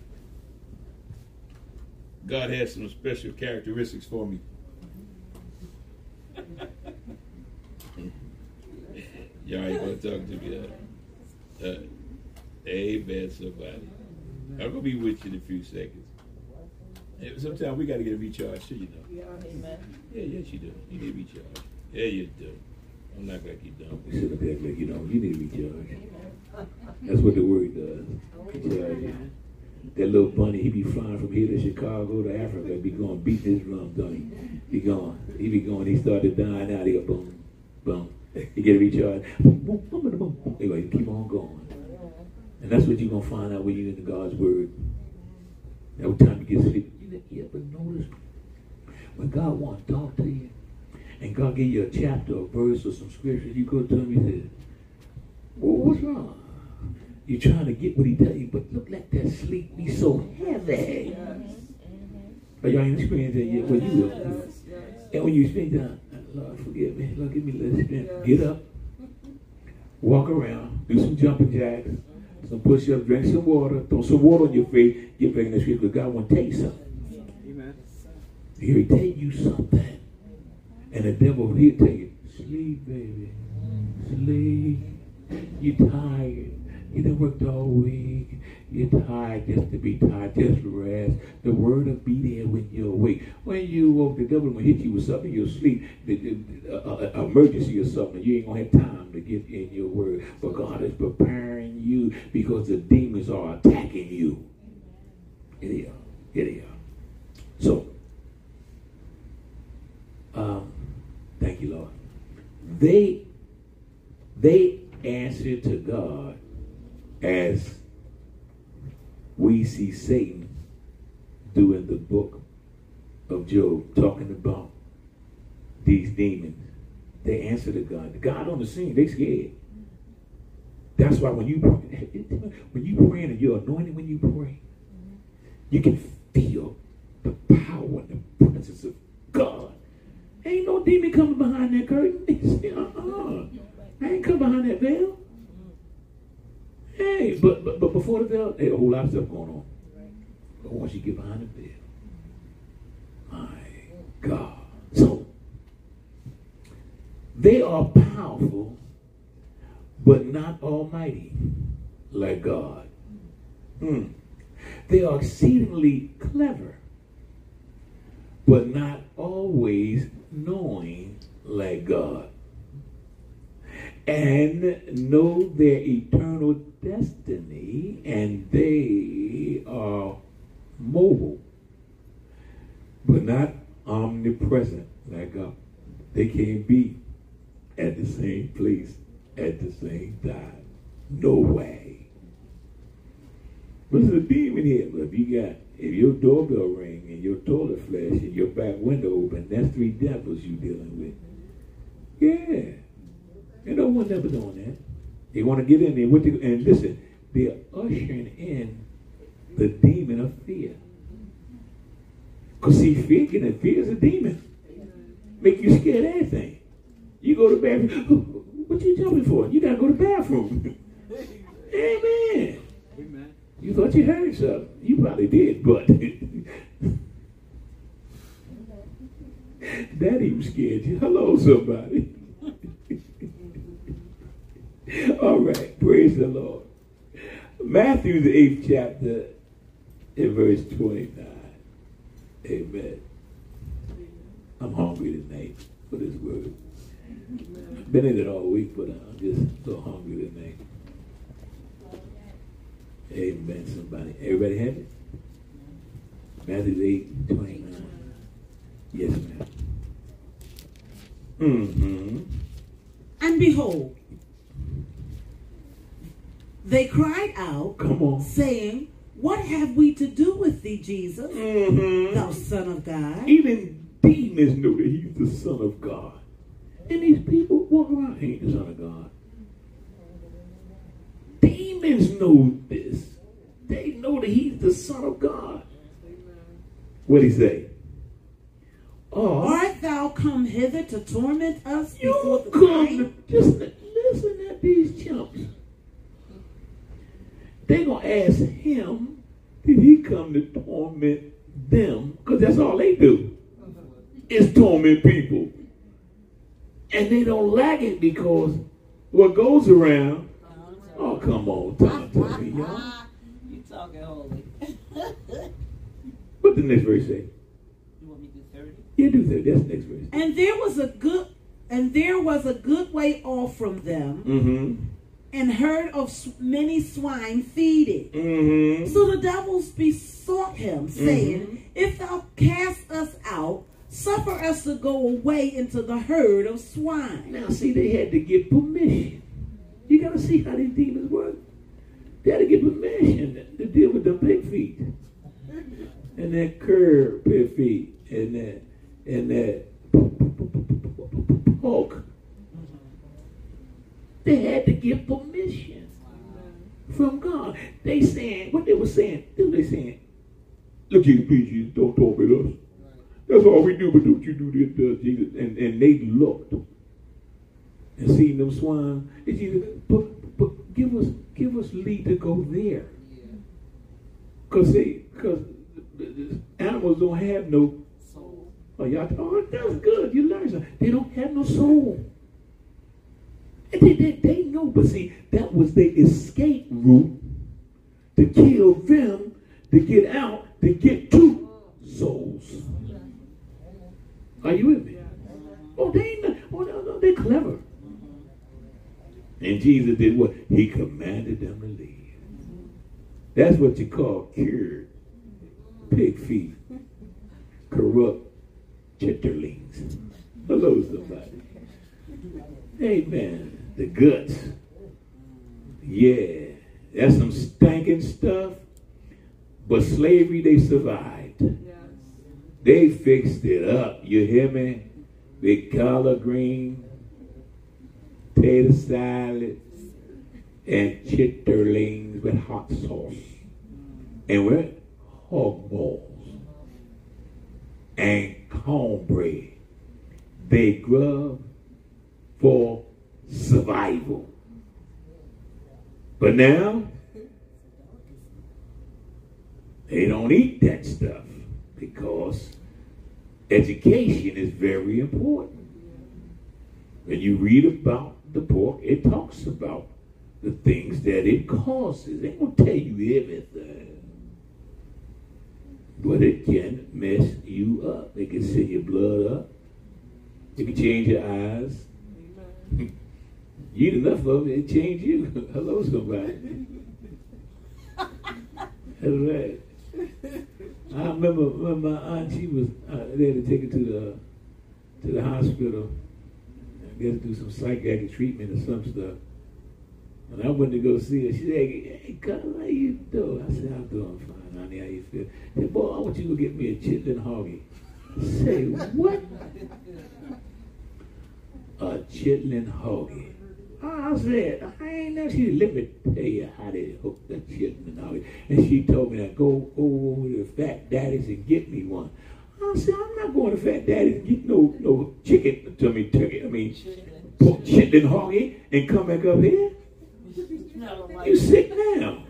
A: God has some special characteristics for me. Y'all ain't gonna talk to me. Uh, uh, amen, somebody. I'm gonna be with you in a few seconds. Sometimes we gotta get a recharge too, you know.
C: Yeah, Amen.
A: Yeah, yes, you do. You need a recharge. Yeah, you do. I'm not like you don't. We sit up there like you know, you need to recharge. That's what the word does. You. That little bunny, he be flying from here to Chicago to Africa, be going beat his drum, don't he? He going, he be going, he started dying out, he go boom, boom. He get recharged. Boom, boom, boom, boom, boom, boom. Anyway, he keep on going. And that's what you're gonna find out when you're in the God's word. Every time you get sleep, you, you ever notice when God wants to talk to you, and God give you a chapter, a verse, or some scriptures, you go to him, he says, well, what's wrong? You're trying to get what he tell you, but look like that sleep be so heavy. But y'all ain't experienced that yet. Well, you will.
B: Yes, yes.
A: And when you spend time, Lord, forgive me. Lord, give me a little strength. Get up, walk around, do some jumping jacks, some push-ups, drink some water, throw some water on your face, get back in the street because God want to tell you something.
B: Amen.
A: Here he tell you something. And the devil he'll tell you, sleep, baby. Sleep. You're tired. You done worked all week. You're tired just to be tired. Just rest. The word will be there when you're awake. When you woke, the devil will hit you with something. You'll sleep. The, the, uh, uh, emergency or something. You ain't gonna have time to get in your word. But God is preparing you because the demons are attacking you. Here they are. Here they are. So, um, thank you, Lord. They they answer to God as we see Satan do in the book of Job, talking about these demons. They answer to God. God on the scene, they scared. That's why when you when you pray and you're anointed when you pray, you can feel the power and the presence of. Ain't no demon coming behind that curtain. Uh-uh. I ain't come behind that veil. Hey, but but, but before the veil, there's a whole lot of stuff going on. But once you get behind the veil, my God. So they are powerful, but not almighty like God. Hmm. They are exceedingly clever, but not always knowing like God. And know their eternal destiny, and they are mobile, but not omnipresent like God. They can't be at the same place at the same time. No way. There's a demon here. If you got, if your doorbell ring and your toilet flash and your back window open, that's three devils you dealing with. Yeah. And no one never doing that. They want to get in there with the, and listen, they're ushering in the demon of fear. Because see, fear, can, fear is a demon. Make you scared of anything. You go to the bathroom. What you jumping for? You gotta go to the bathroom. Amen. Amen. You thought you heard something. You probably did, but Daddy was scared you. Hello, somebody. All right, praise the Lord. Matthew, the eighth chapter, in verse 29. Amen. I'm hungry tonight for this word. Been in it all week, but I'm just so hungry tonight. Amen, somebody. Everybody have it? Matthew 8, 29. Yes, ma'am. Mm-hmm.
E: And behold, they cried out, saying, What have we to do with thee, Jesus,
A: Mm-hmm.
E: thou Son of God?
A: Even demons know that he's the Son of God. And these people walk around, he ain't the Son of God. Demons know this. They know that he's the Son of God. What he say? Oh,
E: Art thou come hither to torment us before
A: you
E: the
A: come to just listen at these chumps. They're gonna ask him, did he come to torment them? Because that's all they do. Is torment people. And they don't like it because what goes around, oh come on, talk to me, y'all.
B: You talking holy.
A: What the next verse say?
B: You want me to do 30?
A: Yeah, do that. That's the next verse.
E: And there was a good and there was a good way off from them,
A: Mm-hmm.
E: and herd of many swine feeding.
A: Mm-hmm.
E: So the devils besought him, saying, If thou cast us out, suffer us to go away into the herd of swine.
A: Now, see, they had to get permission. You got to see how these demons work. They had to get permission to deal with the big feet and that curb pit feet and that and that hulk. They had to get permission from God. They saying what they were saying. They were saying, "Look here, please, Jesus, don't talk with us. That's all we do, but don't you do this, uh, Jesus?" And and they looked and seeing them swine. And Jesus, but but give us give us lead to go there, cause they cause the- the animals don't have no.
B: Soul.
A: Oh y'all, oh that's good. You learn something. They don't have no soul. And they, they, they know, but see, that was their escape route to kill them, to get out, to get to souls. Are you with me? Oh, they oh, no, no, they're clever. And Jesus did what? He commanded them to leave. That's what you call cured pig feet, corrupt chitterlings. Hello, somebody. Amen. The guts Yeah, that's some stinking stuff. But slavery, they survived.
C: Yes.
A: They fixed it up. You hear me? Big collard green, potato salad, and chitterlings with hot sauce. And what? Hog balls. And cornbread. They grub for survival. But now, they don't eat that stuff because education is very important. When you read about the pork, it talks about the things that it causes. They don't tell you everything. But it can mess you up. It can send your blood up. It can change your eyes. You eat enough of it, it change you. Hello, somebody. That's right. I remember when my aunt, she was, uh, they had to take her to the to the hospital. Guess do some psychiatric treatment or some stuff. And I went to go see her. She said, "Hey, cousin, how you doing?" I said, "I'm doing fine, honey. How you feel?" She said, "Boy, I want you to go get me a chitlin hoggy." Say, "What?" a chitlin hoggy. I said, I ain't never seen Let me tell you how they hook that chitlin hoggy. And she told me, go, go over to Fat Daddy's and get me one. I said, I'm not going to Fat Daddy's get no, no chicken, to me, turkey, I mean, pork chitlin hoggy and come back up here. You sick now.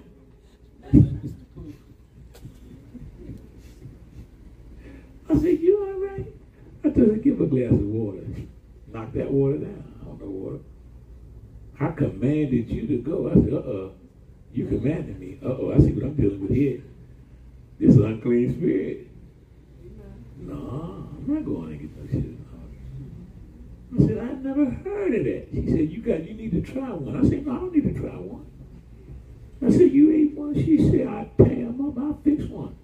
A: I said, you all right? I told her, give a glass of water. Knock that water down. I don't know water. I commanded you to go. I said, uh-uh. You commanded me. Uh-oh, I see what I'm dealing with here. This is unclean spirit. No, I'm not going to get no shit. I said, I never heard of that. She said, you got, you need to try one. I said, no, I don't need to try one. I said, you ate one? She said, I pay them up, I'll fix one.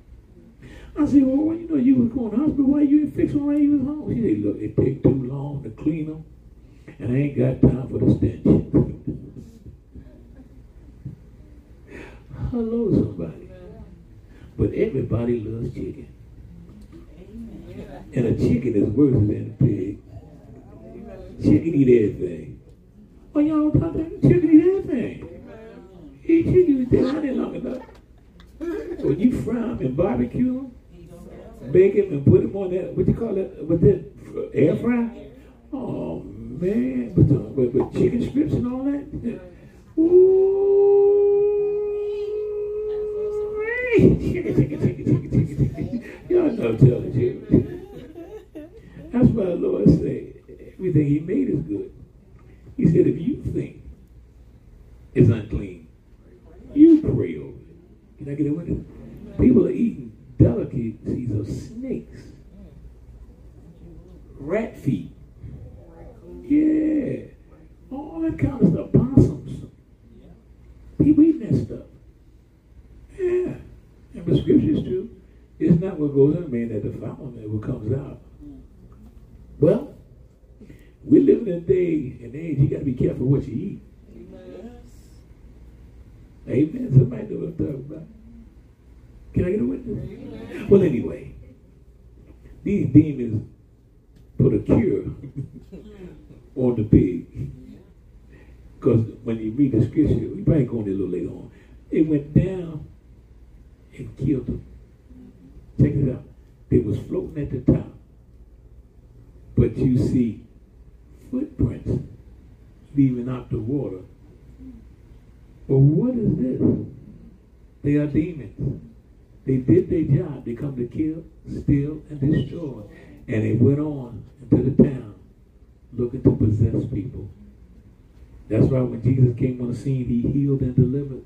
A: I said, well, when you know you was going to hospital, why you didn't fix one while you was home? She said, look, it take too long to clean them, and I ain't got time for the stench. Hello, somebody. But everybody loves chicken. And a chicken is worse than a pig. Chicken eat everything. Oh, y'all talk that chicken eat everything. Eat chicken, stay out there long enough. When you fry them and barbecue them, bake them and put them on that, what you call that, what that, air fry? Oh, man, with, the, with, with chicken strips and all that. Ooh, Y'all know tell the truth. That's why the Lord said, everything he made is good. He said, if you think it's unclean, you pray over it. Can I get a witness? People are eating delicacies of snakes, rat feet, yeah, all that kind of stuff, possums. People eating that stuff. Yeah, the scripture is true. It's not what goes in a man that defiles him, what comes out. Well, we live in a day and age, you got to be careful what you eat. Amen. Somebody know what I'm talking about. Can I get a witness? Well, anyway, these demons put a cure on the pig. Because when you read the scripture, we probably go on a little later on. It went down and killed them. Check it out. They was floating at the top. But you see footprints leaving out the water. Well, what is this? They are demons. They did their job. They come to kill, steal, and destroy. And they went on into the town looking to possess people. That's why when Jesus came on the scene, he healed and delivered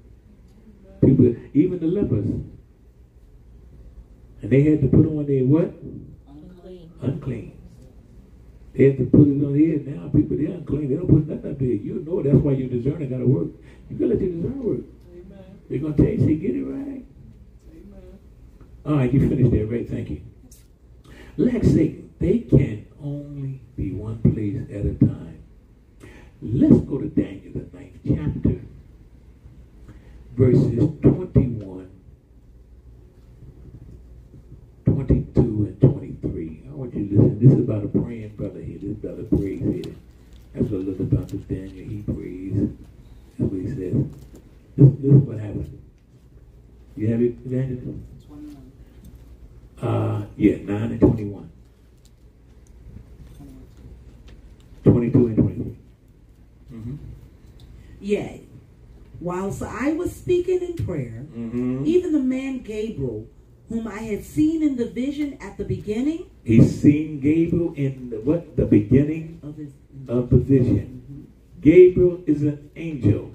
A: people, even the lepers. And they had to put on their what?
B: unclean.
A: Unclean. They had to put it on head. Now people, they're unclean. They don't put nothing up there. You know that's why your discerner got to work. You got to let your discerner work.
C: Amen.
A: They're going to tell you, say, get it right.
C: Amen.
A: All right, you finished that, right? Thank you. Like Satan, they can only be one place at a time. Let's go to Daniel, the ninth chapter. verses 21, 22, and 23. I want listen. This is about a praying brother here. This is about a praise here. That's what I love about this Daniel. He prays. That's what he says. This, this is what happened. You have it, Evangelist?
B: Twenty-one.
A: Uh, yeah, 9 and 21. 22 and 23. Mm-hmm.
E: Yea, whilst I was speaking in prayer,
A: Mm-hmm.
E: even the man Gabriel, whom I had seen in the vision at the beginning
A: He's seen Gabriel in the, what? The beginning
E: of his
A: of the vision. Gabriel is an angel.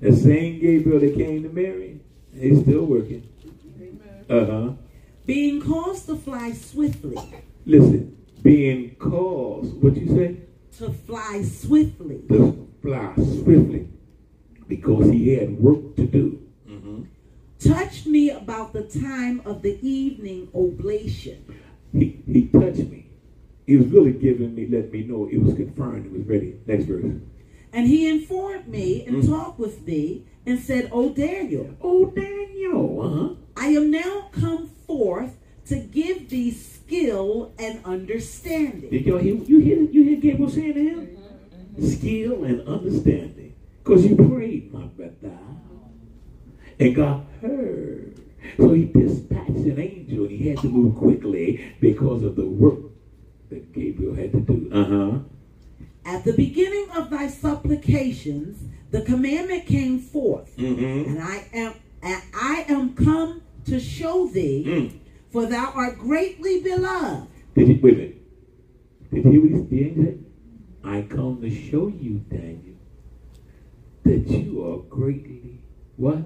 A: The same Gabriel that came to Mary, he's still working. Uh-huh.
E: being caused to fly swiftly,
A: Listen, being caused, what you say?
E: to fly swiftly,
A: To fly swiftly. Because he had work to do.
E: Touched me about the time of the evening oblation.
A: He, he touched me. He was really giving me, letting me know it was confirmed, it was ready. Next verse.
E: And he informed me and
A: Mm.
E: talked with me and said, Oh, Daniel,
A: Oh, Daniel, uh-huh.
E: I am now come forth to give thee skill and understanding.
A: Did y'all hear, you hear, you hear Gabriel saying to him? Skill and understanding. Because you prayed, my brother. And God heard. So he dispatched an angel and he had to move quickly because of the work that Gabriel had to do. Uh-huh.
E: At the beginning of thy supplications, the commandment came forth,
A: Mm-hmm.
E: and I am and I am come to show thee,
A: Mm.
E: for thou art greatly beloved.
A: Did he, wait a minute. Did he hear what the angel said? I come to show you, Daniel, that you are greatly, what?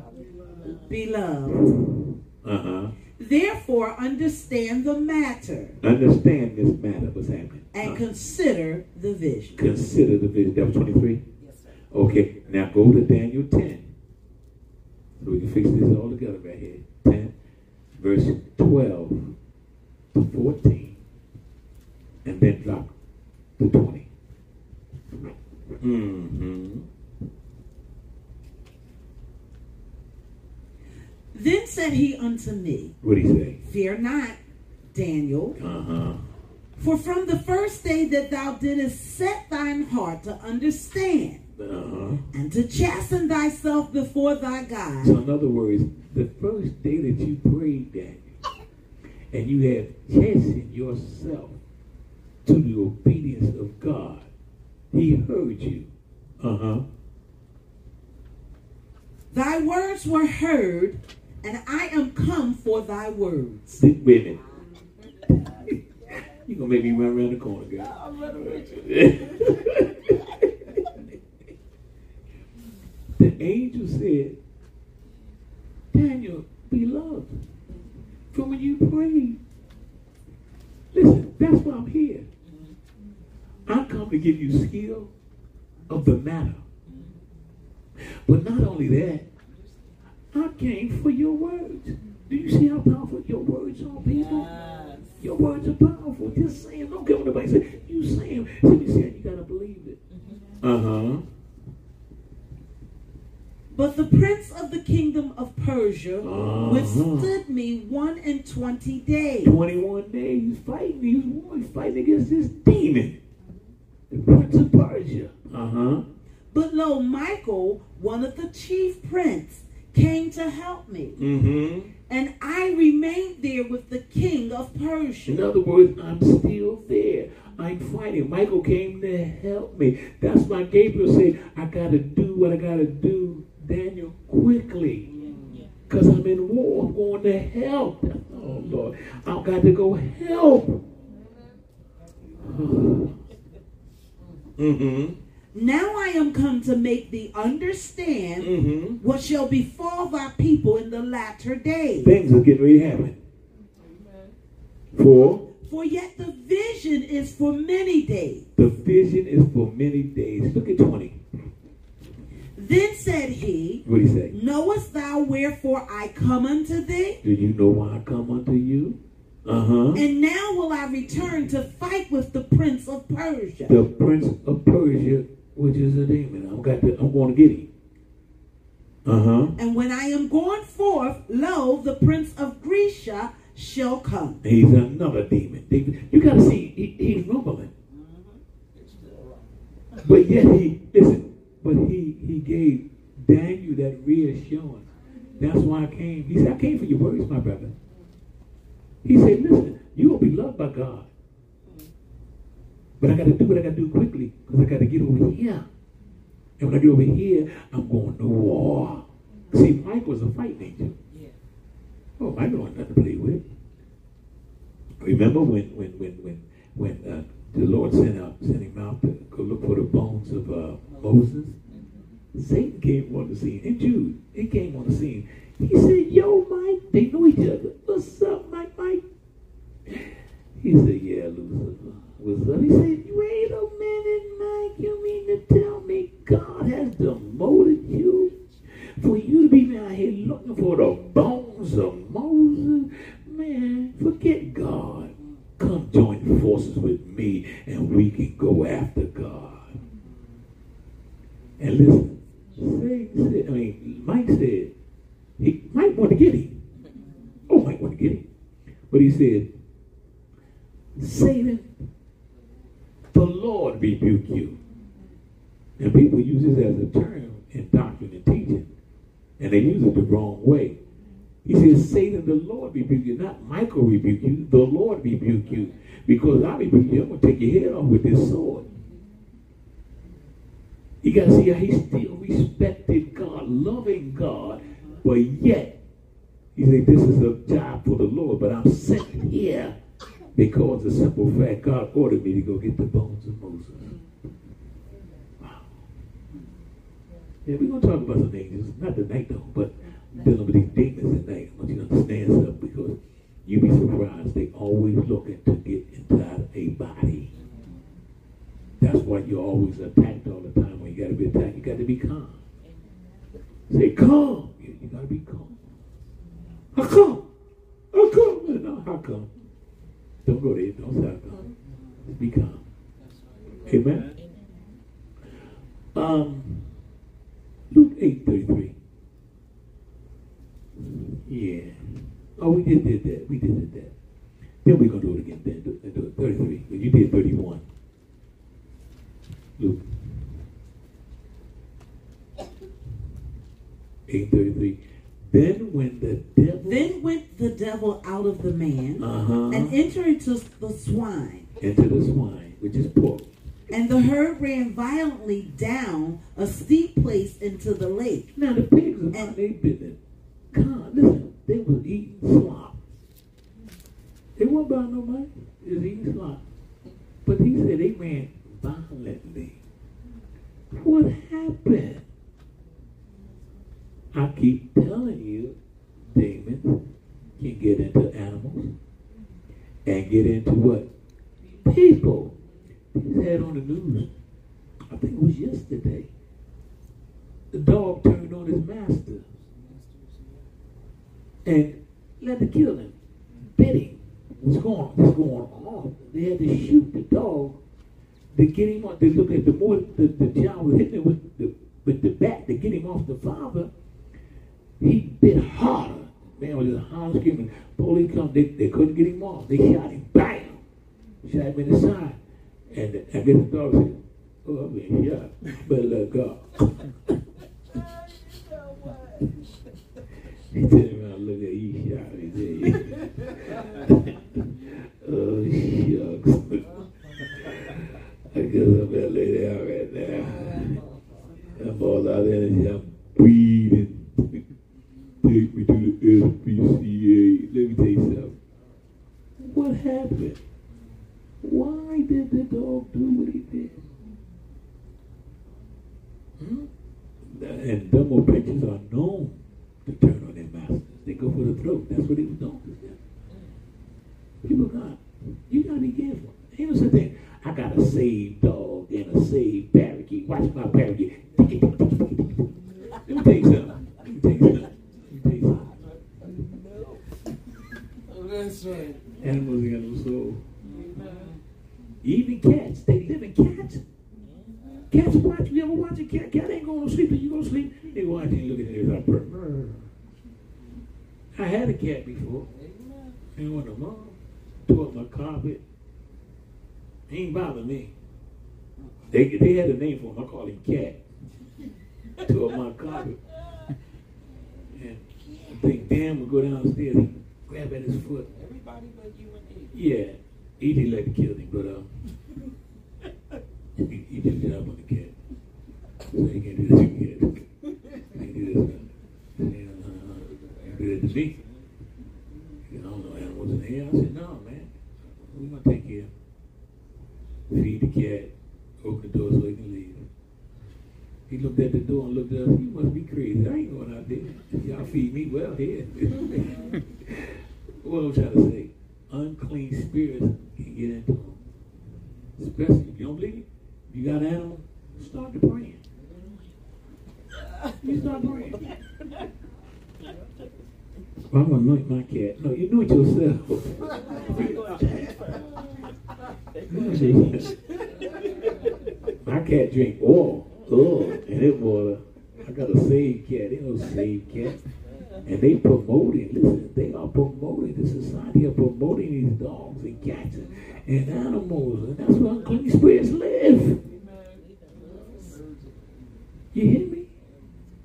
E: Beloved.
A: Uh-huh.
E: Therefore, understand the matter
A: Understand this matter, what's happening.
E: and
A: Uh,
E: consider the vision.
A: consider the vision. That was 23?
B: Yes, sir.
A: Okay, now go to Daniel 10. So we can fix this all together right here. 10, verse 12 to 14, and then drop to 20. Mm-hmm.
E: Then said he unto me,
A: What do you say?
E: Fear not, Daniel,
A: Uh-huh.
E: for from the first day that thou didst set thine heart to understand
A: Uh-huh.
E: and to chasten thyself before thy God,
A: So in other words, the first day that you prayed, Daniel, and you have chastened yourself to the obedience of God, he heard you. Uh-huh.
E: thy words were heard, and I am come for thy words.
A: Wait a minute. You're gonna make me run around the corner, girl.
C: With
A: the angel said, Daniel, beloved, from when you prayed. Listen, that's why I'm here. I come to give you skill of the matter. But not only that, I came for your words. Do you see how powerful your words are, people?
B: Yes.
A: Your words are powerful. Just say saying, don't give nobody say, you saying, see me saying, you gotta believe it. Uh-huh.
E: But the prince of the kingdom of Persia
A: Uh-huh.
E: withstood me one and twenty days.
A: 21 days he's fighting, he's war, he's fighting against this demon. The Prince of Persia. Uh-huh.
E: But lo, Michael, one of the chief prince, came to help me,
A: Mm-hmm.
E: and I remained there with the king of Persia.
A: In other words, I'm still there. I'm fighting. Michael came to help me. That's why Gabriel said, I gotta do what I gotta do, Daniel, quickly. Because I'm in war. I'm going to help. Oh Lord. I've got to go help. mm-hmm.
E: Now I am come to make thee understand
A: Mm-hmm.
E: what shall befall thy people in the latter days.
A: Things are getting ready to happen. For
E: For yet the vision is for many days.
A: the vision is for many days. Look at 20.
E: Then said he,
A: What do you say?
E: Knowest thou wherefore I come unto thee?
A: Do you know why I come unto you? Uh-huh.
E: And now will I return to fight with the prince of Persia.
A: The prince of Persia, which is a demon. I'm got to, I'm going to get him. Uh huh.
E: And when I am gone forth, lo, the prince of Grecia shall come.
A: He's another demon. You got to see, he, he's rumbling. But yet he, listen, but he, he gave Daniel that reassurance. That's why I came. He said, I came for your words, my brother. He said, listen, you will be loved by God. But I got to do what I got to do quickly because I got to get over here. And when I get over here, I'm going to war. See, Mike was a fighting angel.
B: Yeah.
A: Oh, Mike don't nothing to play with. Remember when when when when when uh, the Lord sent out sent him out to go look for the bones of uh, Moses? Satan came on the scene, and Jude, he came on the scene. He said, "Yo, Mike, they know each other. What's up, Mike? Mike?" He said, "Yeah, Lucifer. What's up?" He said, "Wait a minute, Mike. You mean to tell me God has demoted you for you to be out here looking for the bones of Moses? Man, forget God. Come join forces with me, and we can go after God." And listen, Satan said, I mean, Mike said, he might want to get him. Oh, might want to get him. But he said, Satan, the Lord rebuke you. And people use this as a term in doctrine and teaching. And they use it the wrong way. He says, Satan, the Lord rebuke you. Not Michael rebuke you. The Lord rebuke you. Because I rebuke you. I'm going to take your head off with this sword. You got to see how he still respected God, loving God, but yet he said, This is a job for the Lord, but I'm sent here because the simple fact God ordered me to go get the bones of Moses. Wow. Yeah, we're going to talk about some angels, not tonight though, but dealing with these demons tonight. I want you to understand something because you'd be surprised. They always looking to get inside a body. That's why you're always attacked all the time. When you got to be attacked, you got to be calm. Say calm. You, you got to be calm. How come? How come? No, how come? Don't go there. Don't come. Just be calm. Amen. Um, Luke eight thirty three. Yeah. Oh, we just did that. We just did that. Then we're gonna do it again. Then do, do it thirty three. But you did thirty one. Luke. 833. Then when the devil
E: Then went the devil out of the man
A: uh-huh,
E: and entered into the swine.
A: into the swine, which is pork.
E: And the herd ran violently down a steep place into the lake.
A: Now the pigs are
E: And-
A: they business. God, listen, they was eating slop. They weren't buying no money. They was eating slop. But he said they ran violently. What happened? I keep telling you, demons can get into animals and get into what? People. He said on the news, I think it was yesterday, the dog turned on his master and let it kill him. Him. What's going what's going on? They had to shoot the dog to get him on. They look at the more the, the child was hitting him with the with the bat to get him off the father. He bit harder. Man was just hollering, screaming. Police come, they, they couldn't get him off. They shot him. Bam! Shot him in the side. And I guess the dog said, Oh, I've been. Better let go. He turned around, look at you, shot. He Oh, shucks. I guess I better lay down right now. I'm all out of energy. I'm breathing. Take me to the SPCA. Let me tell you something. What happened? Why did the dog do what he did? Hmm? And double pitchers are known to turn on their masters. They go for the throat. That's what he was to. People got, you gotta be careful. No such thing. I got a saved dog and a saved parakeet. Watch my parakeet. Let me tell you something. Let me tell you something. Let me tell you something.
C: That's right.
A: Animals got no soul. Even cats, they live in cats. Mm-hmm. Cats watch, you ever watch a cat? Cat ain't going to sleep and you go to sleep. They watch and look at it. Mm-hmm. I had a cat before. And when the mom tore up my carpet, he ain't bother me. They they had a name for him. I call him Cat. tore up my carpet. And I think Dan would go downstairs and grab at his foot.
C: Everybody but you and me.
A: Yeah, he didn't let it kill him, but uh, he, he did a job on the cat. So he can't do this again. He can't do this. Uh, and, uh, he did it to me. You know, no animals in here. I said, no, man. We're going to take care. Feed the cat. Open the door so he can leave. He looked at the door and looked at us. You must be crazy. I ain't going out there. Y'all feed me well here. what I'm trying to say, unclean spirits can get into them. Especially if you don't believe it, you got animals, start to praying. You start praying. I'm gonna anoint my cat. No, you anoint yourself. my cat drink oil. Oh, and it water. I got a saved cat. They no saved cat. And they promoting, listen, they are promoting, the society are promoting these dogs and cats and, animals. And that's where unclean spirits live. You hear me?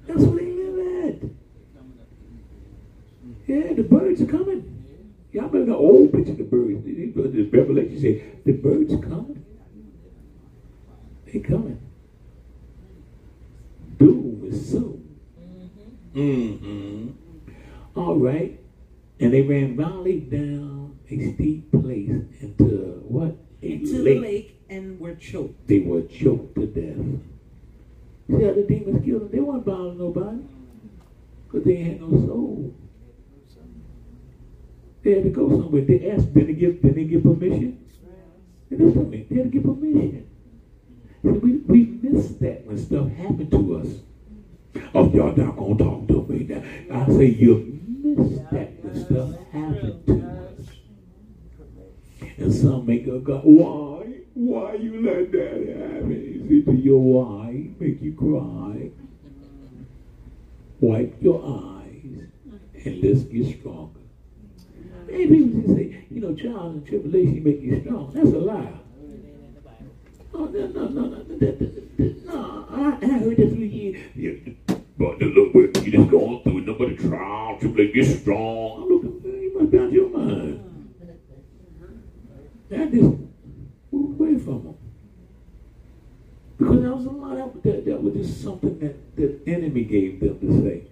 A: That's where they live at. Yeah, the birds are coming. Y'all remember the old picture of the birds? The Revelation say the birds coming. They coming. Doom is soon. Mm-hmm. All right. And they ran violently down a steep place into what? A
E: Into the lake and were choked.
A: They were choked to death. See how the demons killed them? They weren't bothering nobody. Because they had no soul. They had to go somewhere. They asked, did they give, did they give permission? They didn't permit. They had to give permission. See, we, we miss that when stuff happened to us. Oh, y'all not gonna talk to me now. I say you that when stuff happened to us. And some make a God, why? Why you let that happen? Is it to your why? Make you cry. Wipe your eyes and let's get stronger. Many people just say, you know, trials and tribulation make you strong. That's a lie. Oh, no, no, no, no, no, no. I, I heard that through years. Yeah, but look, you just going through nobody trial, tribulation, get strong. I'm looking, you must be out of your mind. That just move away from them. Because there was a lot of that, that was just something that the enemy gave them to say.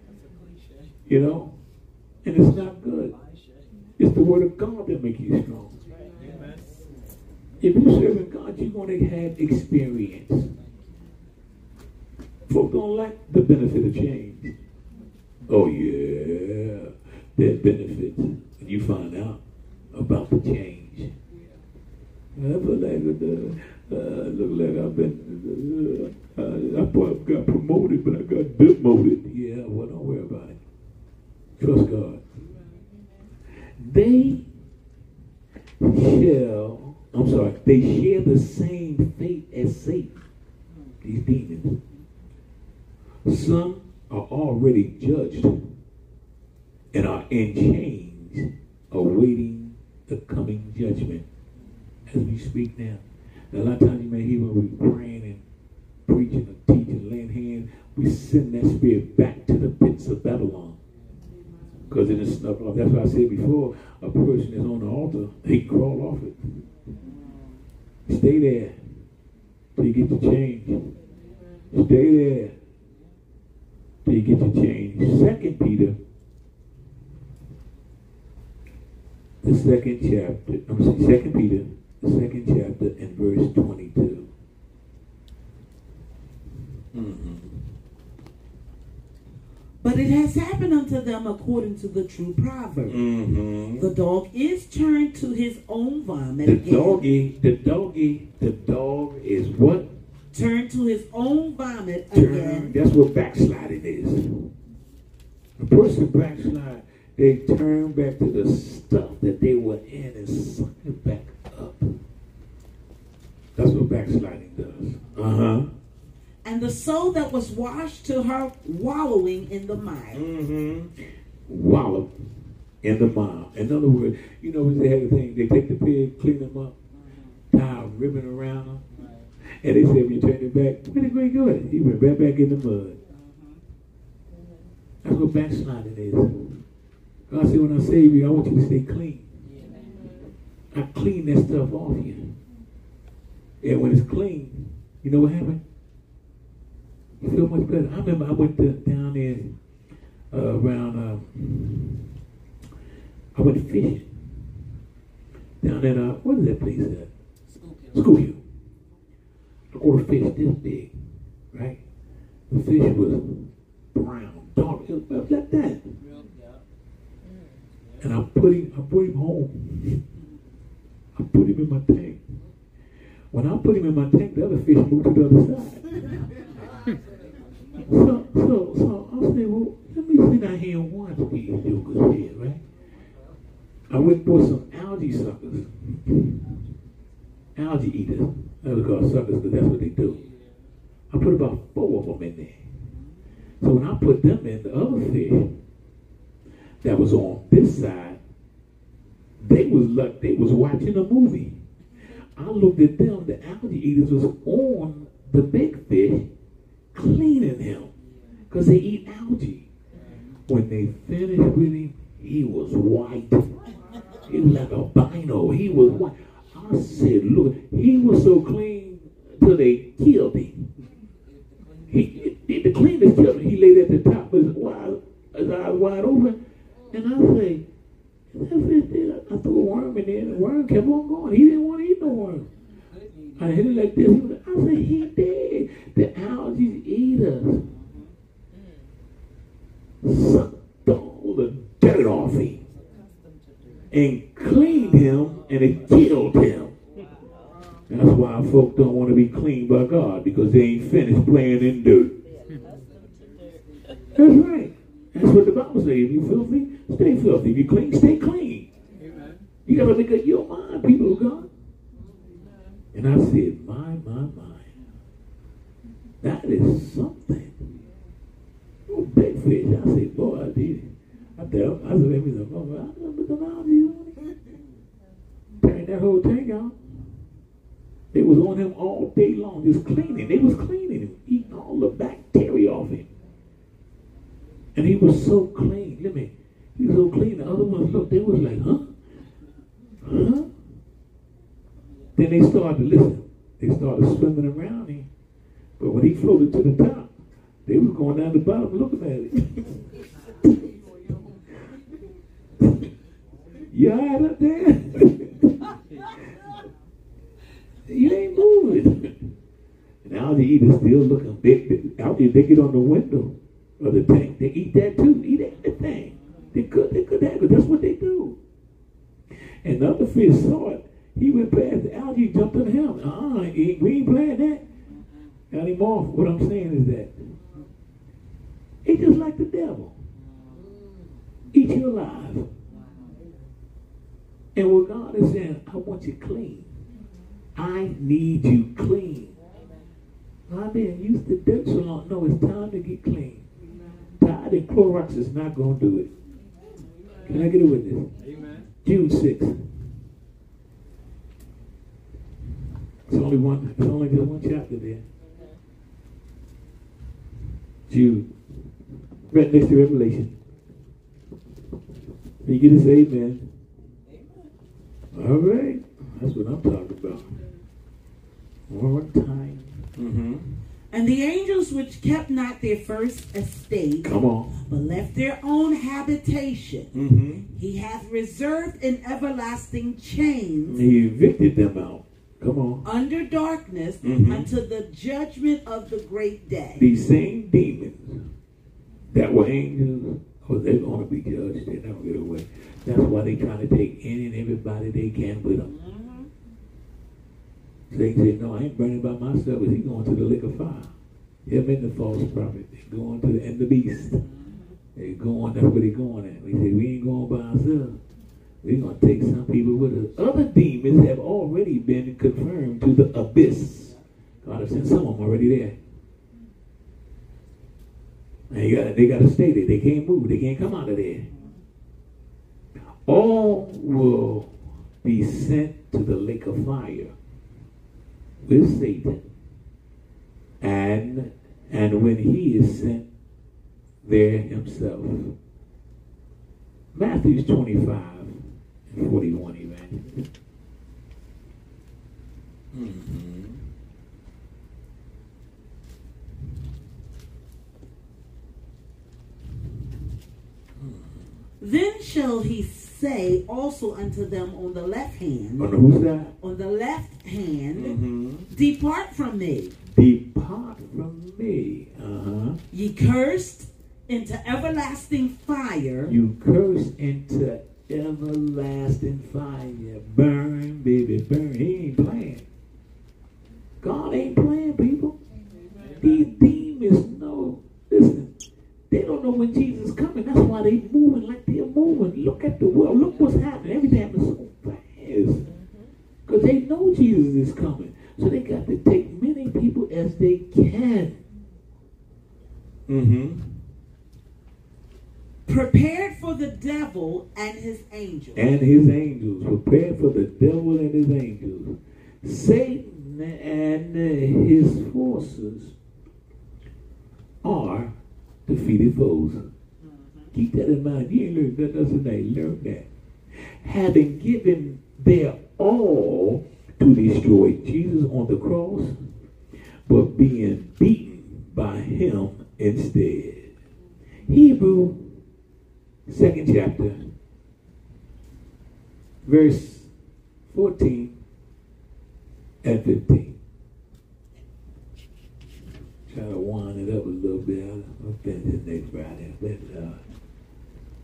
A: You know? And it's not good. It's the word of God that makes you strong. If you're serving God, you're going to have experience. Folks don't like the benefit of change. Oh, yeah. Are benefits when you find out about the change. I feel like uh, uh, look like I've been, uh, uh, I probably got promoted, but I got demoted. Yeah, well, don't worry about it. Trust God. They shall, I'm sorry, they share the same fate as Satan, these demons. Some are already judged and are in chains awaiting the coming judgment as we speak now. now a lot of times you may hear when we're praying and preaching or teaching, laying hands, we send that spirit back to the pits of Babylon. Because it is snuffed off. That's what I said before, a person is on the altar, they crawl off it. Stay there till you get your change. Stay there till you get your change. Second Peter, the second chapter, I'm sorry, Second Peter, the second chapter and verse 22. Mm-hmm.
E: But it has happened unto them according to the true proverb.
A: Mm-hmm.
E: The dog is turned to his own vomit
A: The
E: again.
A: doggy, the doggy, the dog is what?
E: Turned to his own vomit
A: Turn.
E: again.
A: That's what backsliding is. A person backslide, they turn back to the stuff that they were in and suck it back up. That's what backsliding does. Uh huh.
E: And the soul that was washed to her wallowing in the mire.
A: Mm-hmm. Wallow. in the mouth. In other words, you know, they have the thing, they take the pig, clean them up, tie a ribbon around them, and they said, when you turn it back, where did Greg go? He went right back in the mud. That's what backsliding is. God said, when I save you, I want you to stay clean. I clean that stuff off you. And when it's clean, you know what happened? You feel much better. I remember I went to, down there uh, around, uh, I went fishing. Down at, uh, what is that place at? school? I caught a fish this big, right? The fish was brown, dark, it was like that. And I put him, I put him home. I put him in my tank. When I put him in my tank, the other fish moved to the other side. so, so, so I said, well, let me sit down here and watch these jokers here, right? I went for some algae suckers. Algae eaters. That's what called suckers because that's what they do. I put about four of them in there. So when I put them in, the other fish that was on this side, they was like they was watching a movie. I looked at them, the algae eaters was on the big fish, cleaning him. Because they eat algae. When they finished with him, he was white. He was like albino. He was white. I said, look, he was so clean till they killed him. He, he the cleanest killed him. He laid at the top with his, wide, his eyes wide open. And I say, I threw a worm in there, and the worm kept on going. He didn't want to eat no worm. I hit it like this. I said, he did. The algae eaters sucked all the dirt off him and cleaned him, and it killed him. That's why folk don't want to be cleaned by God because they ain't finished playing in dirt. That's right. That's what the Bible says. If you filthy, stay filthy. If you clean, stay clean. Amen. You got to make up your mind, people of God. And I said, my, my, my. That is something. Oh, big fish. I said, boy, I did it. I tell, I said, maybe the mother, I remember the algae Turn that whole tank out. They was on him all day long, just cleaning. They was cleaning him, eating all the bacteria off him. And he was so clean. Let me. He was so clean. The other ones looked, they was like, huh? Huh? Then they started to listen. They started swimming around him. But when he floated to the top, they was going down the bottom looking at it. you all right up there? you ain't moving. And algae eaters still looking big. Algae, they get on the window of the tank. They eat that too. Eat everything. They could, they could have it. That's what they do. And the other fish saw it. He went past the algae, jumped on him. Uh-uh, we ain't playing that. Him off. What I'm saying is that it's just like the devil. Eat you alive. And what God is saying, I want you clean. I need you clean. I've been used to dirt so long. No, it's time to get clean. Tide and Clorox is not going to do it. Can I get a witness? Amen. Jude 6th. It's only one, it's only just one chapter there. Jude. Right next to Revelation. Can you get say amen. All right. That's what I'm talking about. One more time.
E: Mm-hmm. And the angels which kept not their first estate,
A: come on,
E: but left their own habitation,
A: mm-hmm.
E: he hath reserved in everlasting chains.
A: He evicted them out. Come on.
E: Under darkness mm-hmm. until the judgment of the great day.
A: These same demons that were angels, oh, they're going to be judged. They're not going to get away. That's why they're trying to take any and everybody they can with them. Mm-hmm. They said, No, I ain't burning by myself. He's going to the lake of fire. Him and the false prophet. They're going to the end of the beast. Mm-hmm. They're going, that's where they're going at. We say, We ain't going by ourselves. We're going to take some people with us. Other demons have already been confirmed to the abyss. God has sent some of them already there. And got, they got to stay there. They can't move. They can't come out of there. all will be sent to the lake of fire with Satan. And and when he is sent there himself. Matthew 25 and 41, evangelist. Mm-hmm.
E: Then shall he say also unto them on the left hand,
A: On whose side?
E: on the left hand,
A: Mm-hmm.
E: depart from me,
A: Depart from me. Uh-huh.
E: ye cursed, into everlasting fire,
A: You cursed into everlasting fire. Burn, baby, burn. He ain't playing. God ain't playing, people. These demons know. Listen, they don't know when Jesus is coming. That's why they moving like they're moving. Look at the world. Look what's happening. Everything happens so fast. Because they know Jesus is coming. So they got to take many people as they can. Mm-hmm.
E: prepared for the devil and his angels.
A: and his angels. Prepared for the devil and his angels. Satan and his forces are defeated foes. Keep that in mind. You ain't learned nothing today. Learn that. Having given their all to destroy Jesus on the cross, but being beaten by him instead. Hebrew second chapter, verse 14 and 15. Try to wind it up a little bit. I'll, I'll finish it next Friday. Let uh,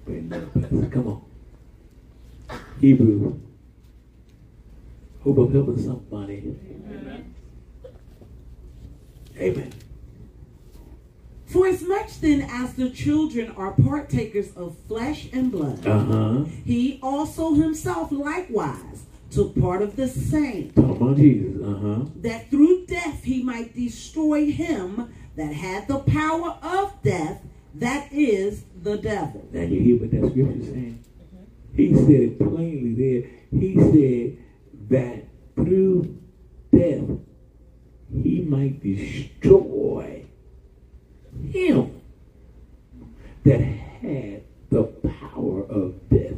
A: bring that. Come on. Hebrew. Hope I'm helping somebody. Amen.
E: For as much then as the children are partakers of flesh and blood,
A: Uh huh.
E: he also himself likewise took part of the same,
A: Talk about Jesus. Uh huh.
E: that through death he might destroy him that had the power of death, that is the devil.
A: Now you hear what that scripture saying? He said it plainly there. He said that through death he might destroy him that had the power of death.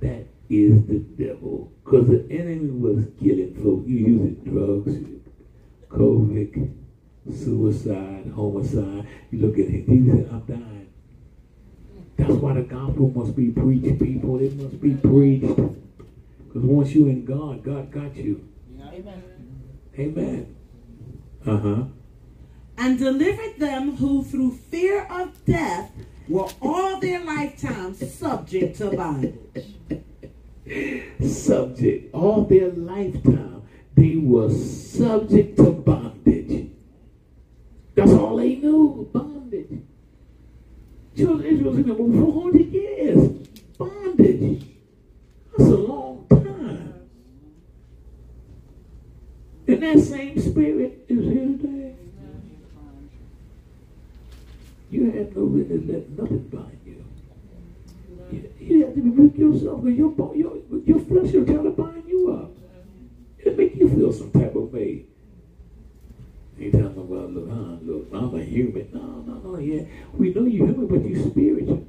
A: That is the devil. Because the enemy was killing folks. You it drugs, COVID, suicide, homicide. You look at him, he said, I'm dying. That's why the gospel must be preached, people. It must be preached. Because once you're in God, God got you.
B: Amen.
A: Amen. Uh huh.
E: and delivered them who through fear of death were all their lifetime subject to bondage.
A: Subject. All their lifetime, they were subject to bondage. That's all they knew bondage. Children Israel was in there for 400 years. Bondage. That's a long time. And that same spirit is here today. You had no business letting nothing bind you. You, you have to rebuke yourself because your, your, your flesh will try to bind you up. It'll make you feel some type of way. You tell them about, look, huh, look, I'm a human. No, no, no, yeah. We know you're human, but you're spiritual.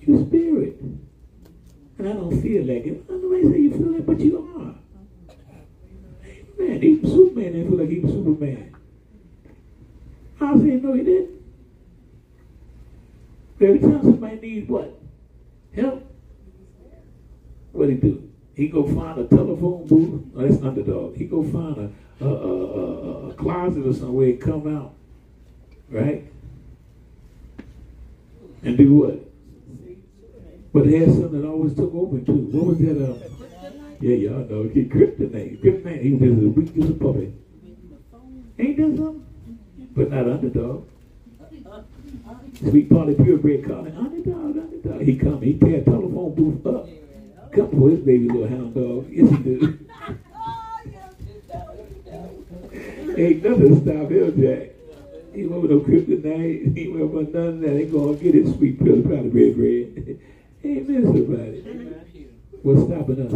A: You're spirit. And I don't feel like it. Don't say you feel like, but you are. Amen. Even Superman didn't feel like he was Superman. I say, no, he didn't. Every time somebody needs what? Help? What he do? He go find a telephone booth. Oh, that's underdog. He go find a, a, a, closet or somewhere and come out. Right? And do what? But they had something that always took over too. What was that? Uh, yeah, y'all know. He kryptonite. Kryptonite. He was as weak as a puppet. Ain't that something? But not underdog. Sweet Polly Purebred calling underdog, underdog. He come, he tear telephone booth up. Come for his baby little hound dog. Yes, he do. Ain't nothing to stop him, Jack. He went with no kryptonite. He went with none of that. They gonna get his sweet pill, probably red bread. Amen, somebody. What's stopping us?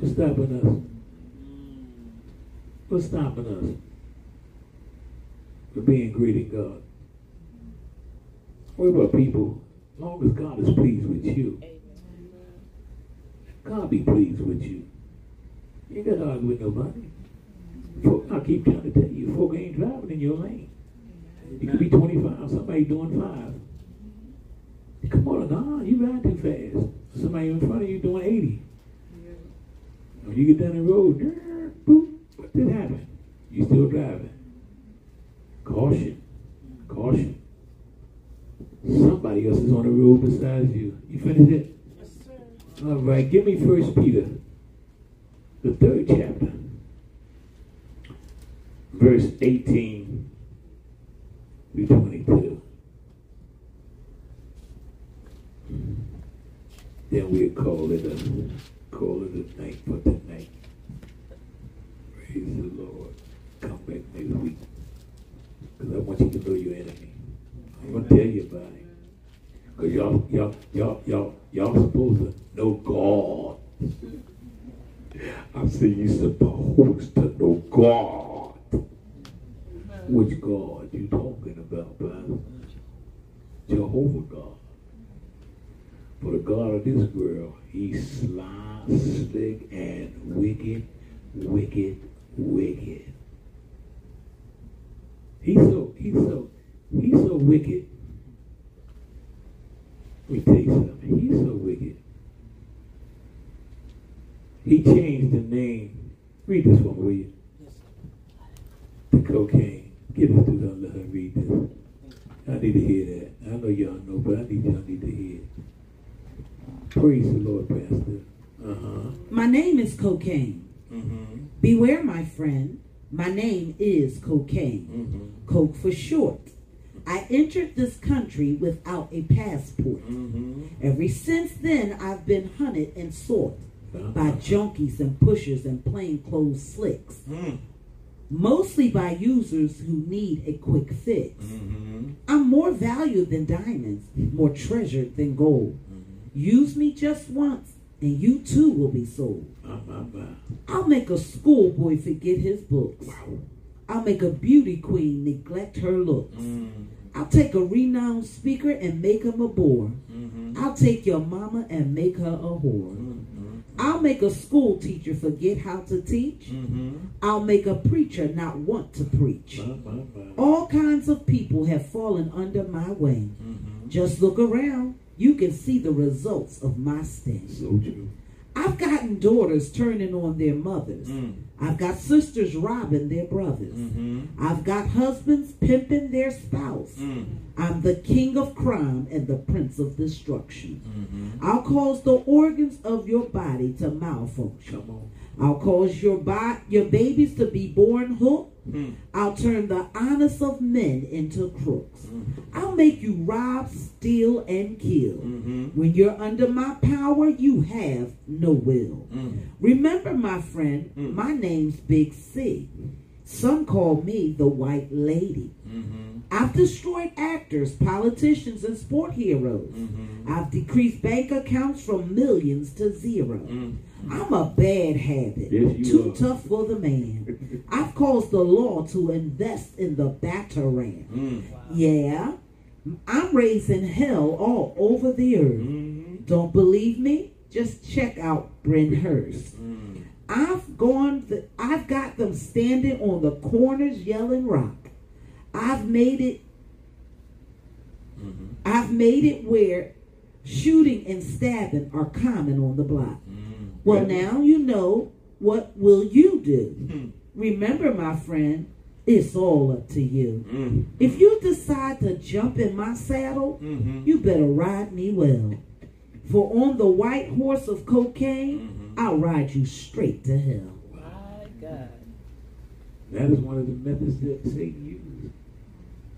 A: What's stopping us? What's stopping us? For being great in God. What about people? As long as God is pleased with you, God be pleased with you. You ain't got to argue with nobody. Folk, I keep trying to tell you, folk ain't driving in your lane. You could be 25, somebody doing five. Come on, nah, you ride too fast. Somebody in front of you doing 80. When you get down the road, boop, what did happen? You still driving. Caution. Caution. Somebody else is on the road besides you. You finished it?
C: Yes, sir.
A: All right, give me First Peter, the third chapter, verse 18 through 22. Then we'll call it a call it a night for tonight. Praise the Lord. Come back next week. Because I want you to know your enemy. I'm gonna tell you about it. Cause y'all, y'all, y'all, y'all, y'all supposed to know God. I say you supposed to know God. Which God you talking about, Pastor? Jehovah God. For the God of this world, he's sly, slick, and wicked, wicked, wicked. He's so, he's so, he's so wicked. Let me tell you something. He's so wicked. He changed the name. Read this one, will you? To cocaine. Get it to them, let her read this. I need to hear that. I know y'all know, but I need y'all need to hear. Praise the Lord, Pastor. Uh-huh.
E: My name is cocaine.
A: Mm-hmm.
E: Beware, my friend. My name is cocaine.
A: Mm-hmm.
E: Coke for short. I entered this country without a passport.
A: Mm-hmm.
E: Ever since then, I've been hunted and sought by junkies and pushers and plainclothes slicks.
A: Mm.
E: Mostly by users who need a quick fix.
A: Mm-hmm.
E: I'm more valued than diamonds, more treasured than gold. Use me just once, and you too will be sold.
A: My.
E: I'll make a schoolboy forget his books. I'll make a beauty queen neglect her looks.
A: Mm.
E: I'll take a renowned speaker and make him a bore.
A: Mm-hmm.
E: I'll take your mama and make her a whore. I'll make a school teacher forget how to teach.
A: Mm-hmm.
E: I'll make a preacher not want to preach. All kinds of people have fallen under my wing.
A: Mm-hmm.
E: Just look around. You can see the results of my sting.
A: So true.
E: I've gotten daughters turning on their mothers.
A: Mm.
E: I've got sisters robbing their brothers.
A: Mm-hmm.
E: I've got husbands pimping their spouse.
A: Mm.
E: I'm the king of crime and the prince of destruction.
A: Mm-hmm.
E: I'll cause the organs of your body to malfunction. I'll cause your bi- your babies to be born hooked.
A: Hmm.
E: I'll turn the honest of men into crooks.
A: Hmm.
E: I'll make you rob, steal, and kill.
A: Mm-hmm.
E: When you're under my power, you have no will.
A: Hmm.
E: Remember, my friend, my name's Big C. Some call me the White Lady.
A: Mm-hmm.
E: I've destroyed actors, politicians, and sport heroes.
A: Mm-hmm.
E: I've decreased bank accounts from millions to 0
A: mm.
E: I'm a bad habit,
A: Yes,
E: too
A: are.
E: tough for the man. I've caused the law to invest in the Bataran.
A: Mm.
E: Yeah, I'm raising hell all over the earth.
A: Mm-hmm.
E: Don't believe me? Just check out Bryn Hurst.
A: Mm.
E: I've gone. The, I've got them standing on the corners yelling rock. I've made it.
A: Mm-hmm.
E: I've made it where shooting and stabbing are common on the block. Well, now you know. What will you do?
A: Mm.
E: Remember, my friend, it's all up to you.
A: Mm.
E: If you decide to jump in my saddle,
A: Mm-hmm.
E: you better ride me well. For on the white horse of cocaine,
A: Mhm.
E: I'll ride you straight to hell.
C: My God.
A: That is one of the methods that Satan uses.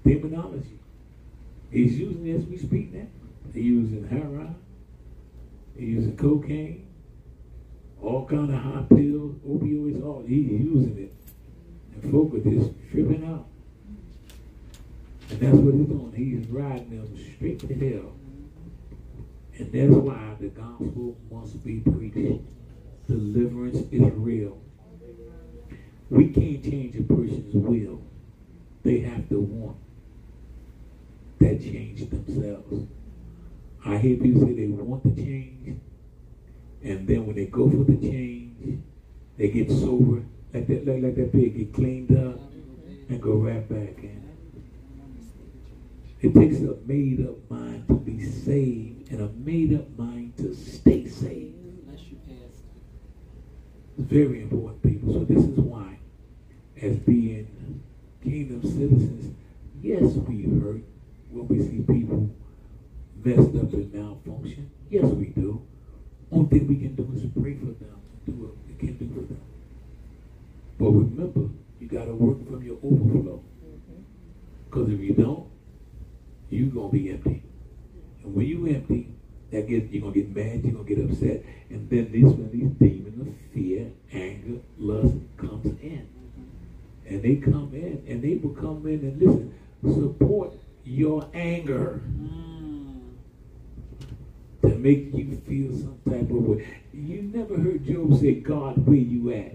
A: Demonology. He's using it as we speak now. He's using heroin. He's using cocaine. All kind of high pills, opioids, all he's using it. And folk are just tripping out. And that's what he's doing. He's riding them straight to hell. And that's why the gospel must be preached. Deliverance is real. We can't change a person's will. They have to want that change themselves. I hear people say they want to change, and then when they go for the change, they get sober, like that, like, like that pig, get cleaned up, and go right back in. It takes a made up mind to be saved and a made up mind to stay saved. It's very important, people. So this is why, as being kingdom citizens, yes, we hurt when we see people messed up and malfunction. Yes, we do. Only thing we can do is pray for them, do what we can do for them. But remember, you got to work from your overflow. Because if you don't, you're going to be empty. And when you empty, that get, you're going to get mad, you're going to get upset. And then these, when these demons of fear, anger, lust comes in. And they come in, and they will come in and listen, support your anger mm. To make you feel some type of way. You never heard Job say, God, where you at?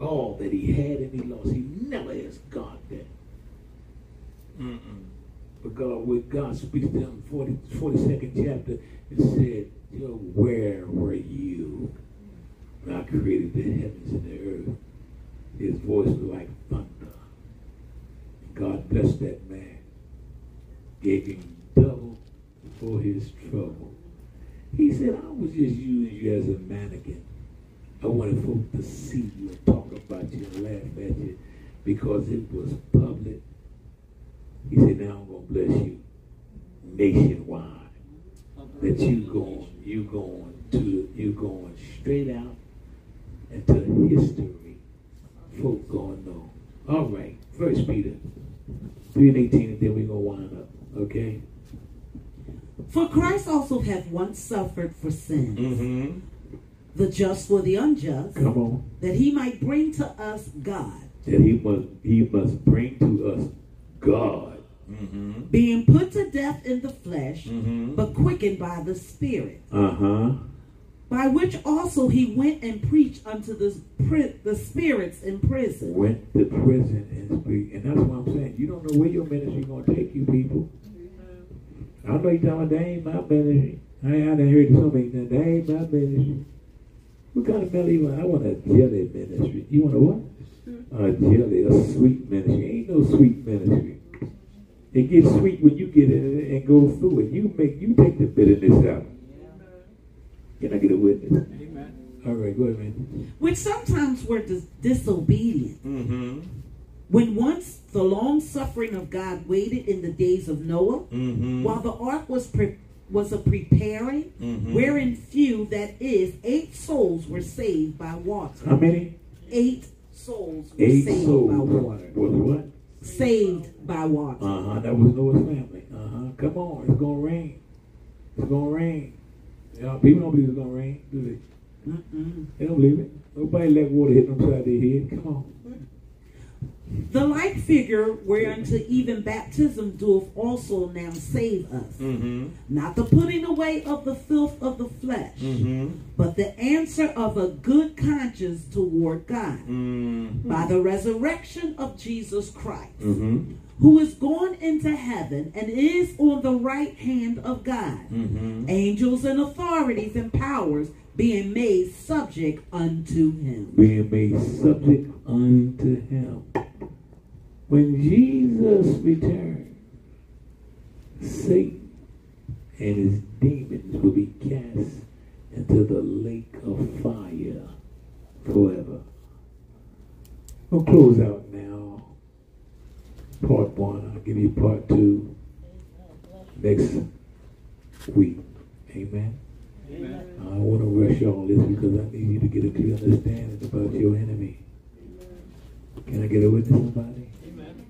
A: All that he had and he lost. He never asked God that. Mm-mm. But God, when God speaks to him, 40, 42nd chapter, it said, Job, where were you when I created the heavens and the earth? His voice was like thunder. And God blessed that man, gave him double for his trouble. He said, I was just using you as a mannequin. I wanted folk to see you and talk about you and laugh at you because it was public. He said, now I'm going to bless you nationwide. That you going, you going to, you going straight out into history. Folk going know. All right, First Peter 3 and 18, and then we're going to wind up. Okay?
E: For Christ also hath once suffered for sin,
A: Mm-hmm.
E: the just for the unjust,
A: Come on.
E: that he might bring to us God,
A: That he must he must bring to us God. Mm-hmm.
E: being put to death in the flesh,
A: Mm-hmm.
E: but quickened by the Spirit,
A: Uh-huh.
E: by which also he went and preached unto the, pri- the spirits in prison.
A: Went to prison and speak. And that's what I'm saying. You don't know where your ministry gonna take you, people. I know you talking about that ain't my ministry. I, I done heard so many times, that ain't my ministry. What kind of belly you want? I want a jelly ministry. You want a what? A jelly, a sweet ministry. Ain't no sweet ministry. It gets sweet when you get in it and go through it. You make you take the bitterness out. Can I get a witness? Amen. All right, go ahead, man.
E: Which sometimes were dis- disobedient.
A: Mm-hmm.
E: When once the long suffering of God waited in the days of Noah,
A: Mm-hmm.
E: while the ark was pre- was a preparing,
A: Mhm.
E: wherein few, that is, eight souls were saved by water.
A: How many?
E: Eight souls were
A: Eight
E: saved
A: souls
E: by water.
A: was what?
E: Saved by water.
A: Uh huh. That was Noah's family. Uh huh. Come on, it's gonna rain. It's gonna rain. You know, people don't believe it's gonna rain, do they?
E: Mm-mm.
A: They don't believe it. Nobody let water hit them side of their head. Come on.
E: The like figure whereunto even baptism doeth also now save us.
A: Mm-hmm.
E: Not the putting away of the filth of the flesh,
A: Mm-hmm.
E: but the answer of a good conscience toward God
A: Mm-hmm.
E: by the resurrection of Jesus Christ,
A: Mm-hmm.
E: who is gone into heaven and is on the right hand of God.
A: Mm-hmm.
E: Angels and authorities and powers being made subject unto him.
A: Being made subject unto him. When Jesus returns, Satan and his demons will be cast into the lake of fire forever. We'll close out now. Part one. I'll give you part two next week. Amen. I want to rush y'all. this because I need you to get a clear understanding about your enemy. Can I get a witness, somebody?
C: Amen.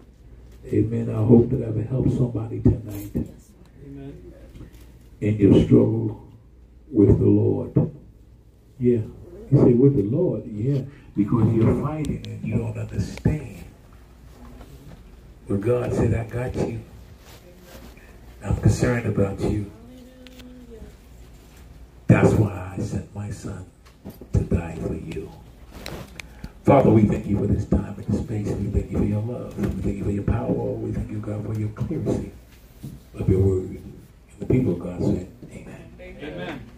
A: Amen. I hope that I've helped somebody tonight
C: Amen.
A: in your struggle with the Lord. Yeah. You say, with the Lord? Yeah. Because you're fighting and you don't understand. But God said, I got you. I'm concerned about you. That's why I sent my son to die for you. Father, we thank you for this time and this space. We thank you for your love. We thank you for your power. We thank you, God, for your clarity of your word. And the people of God said, Amen. Amen.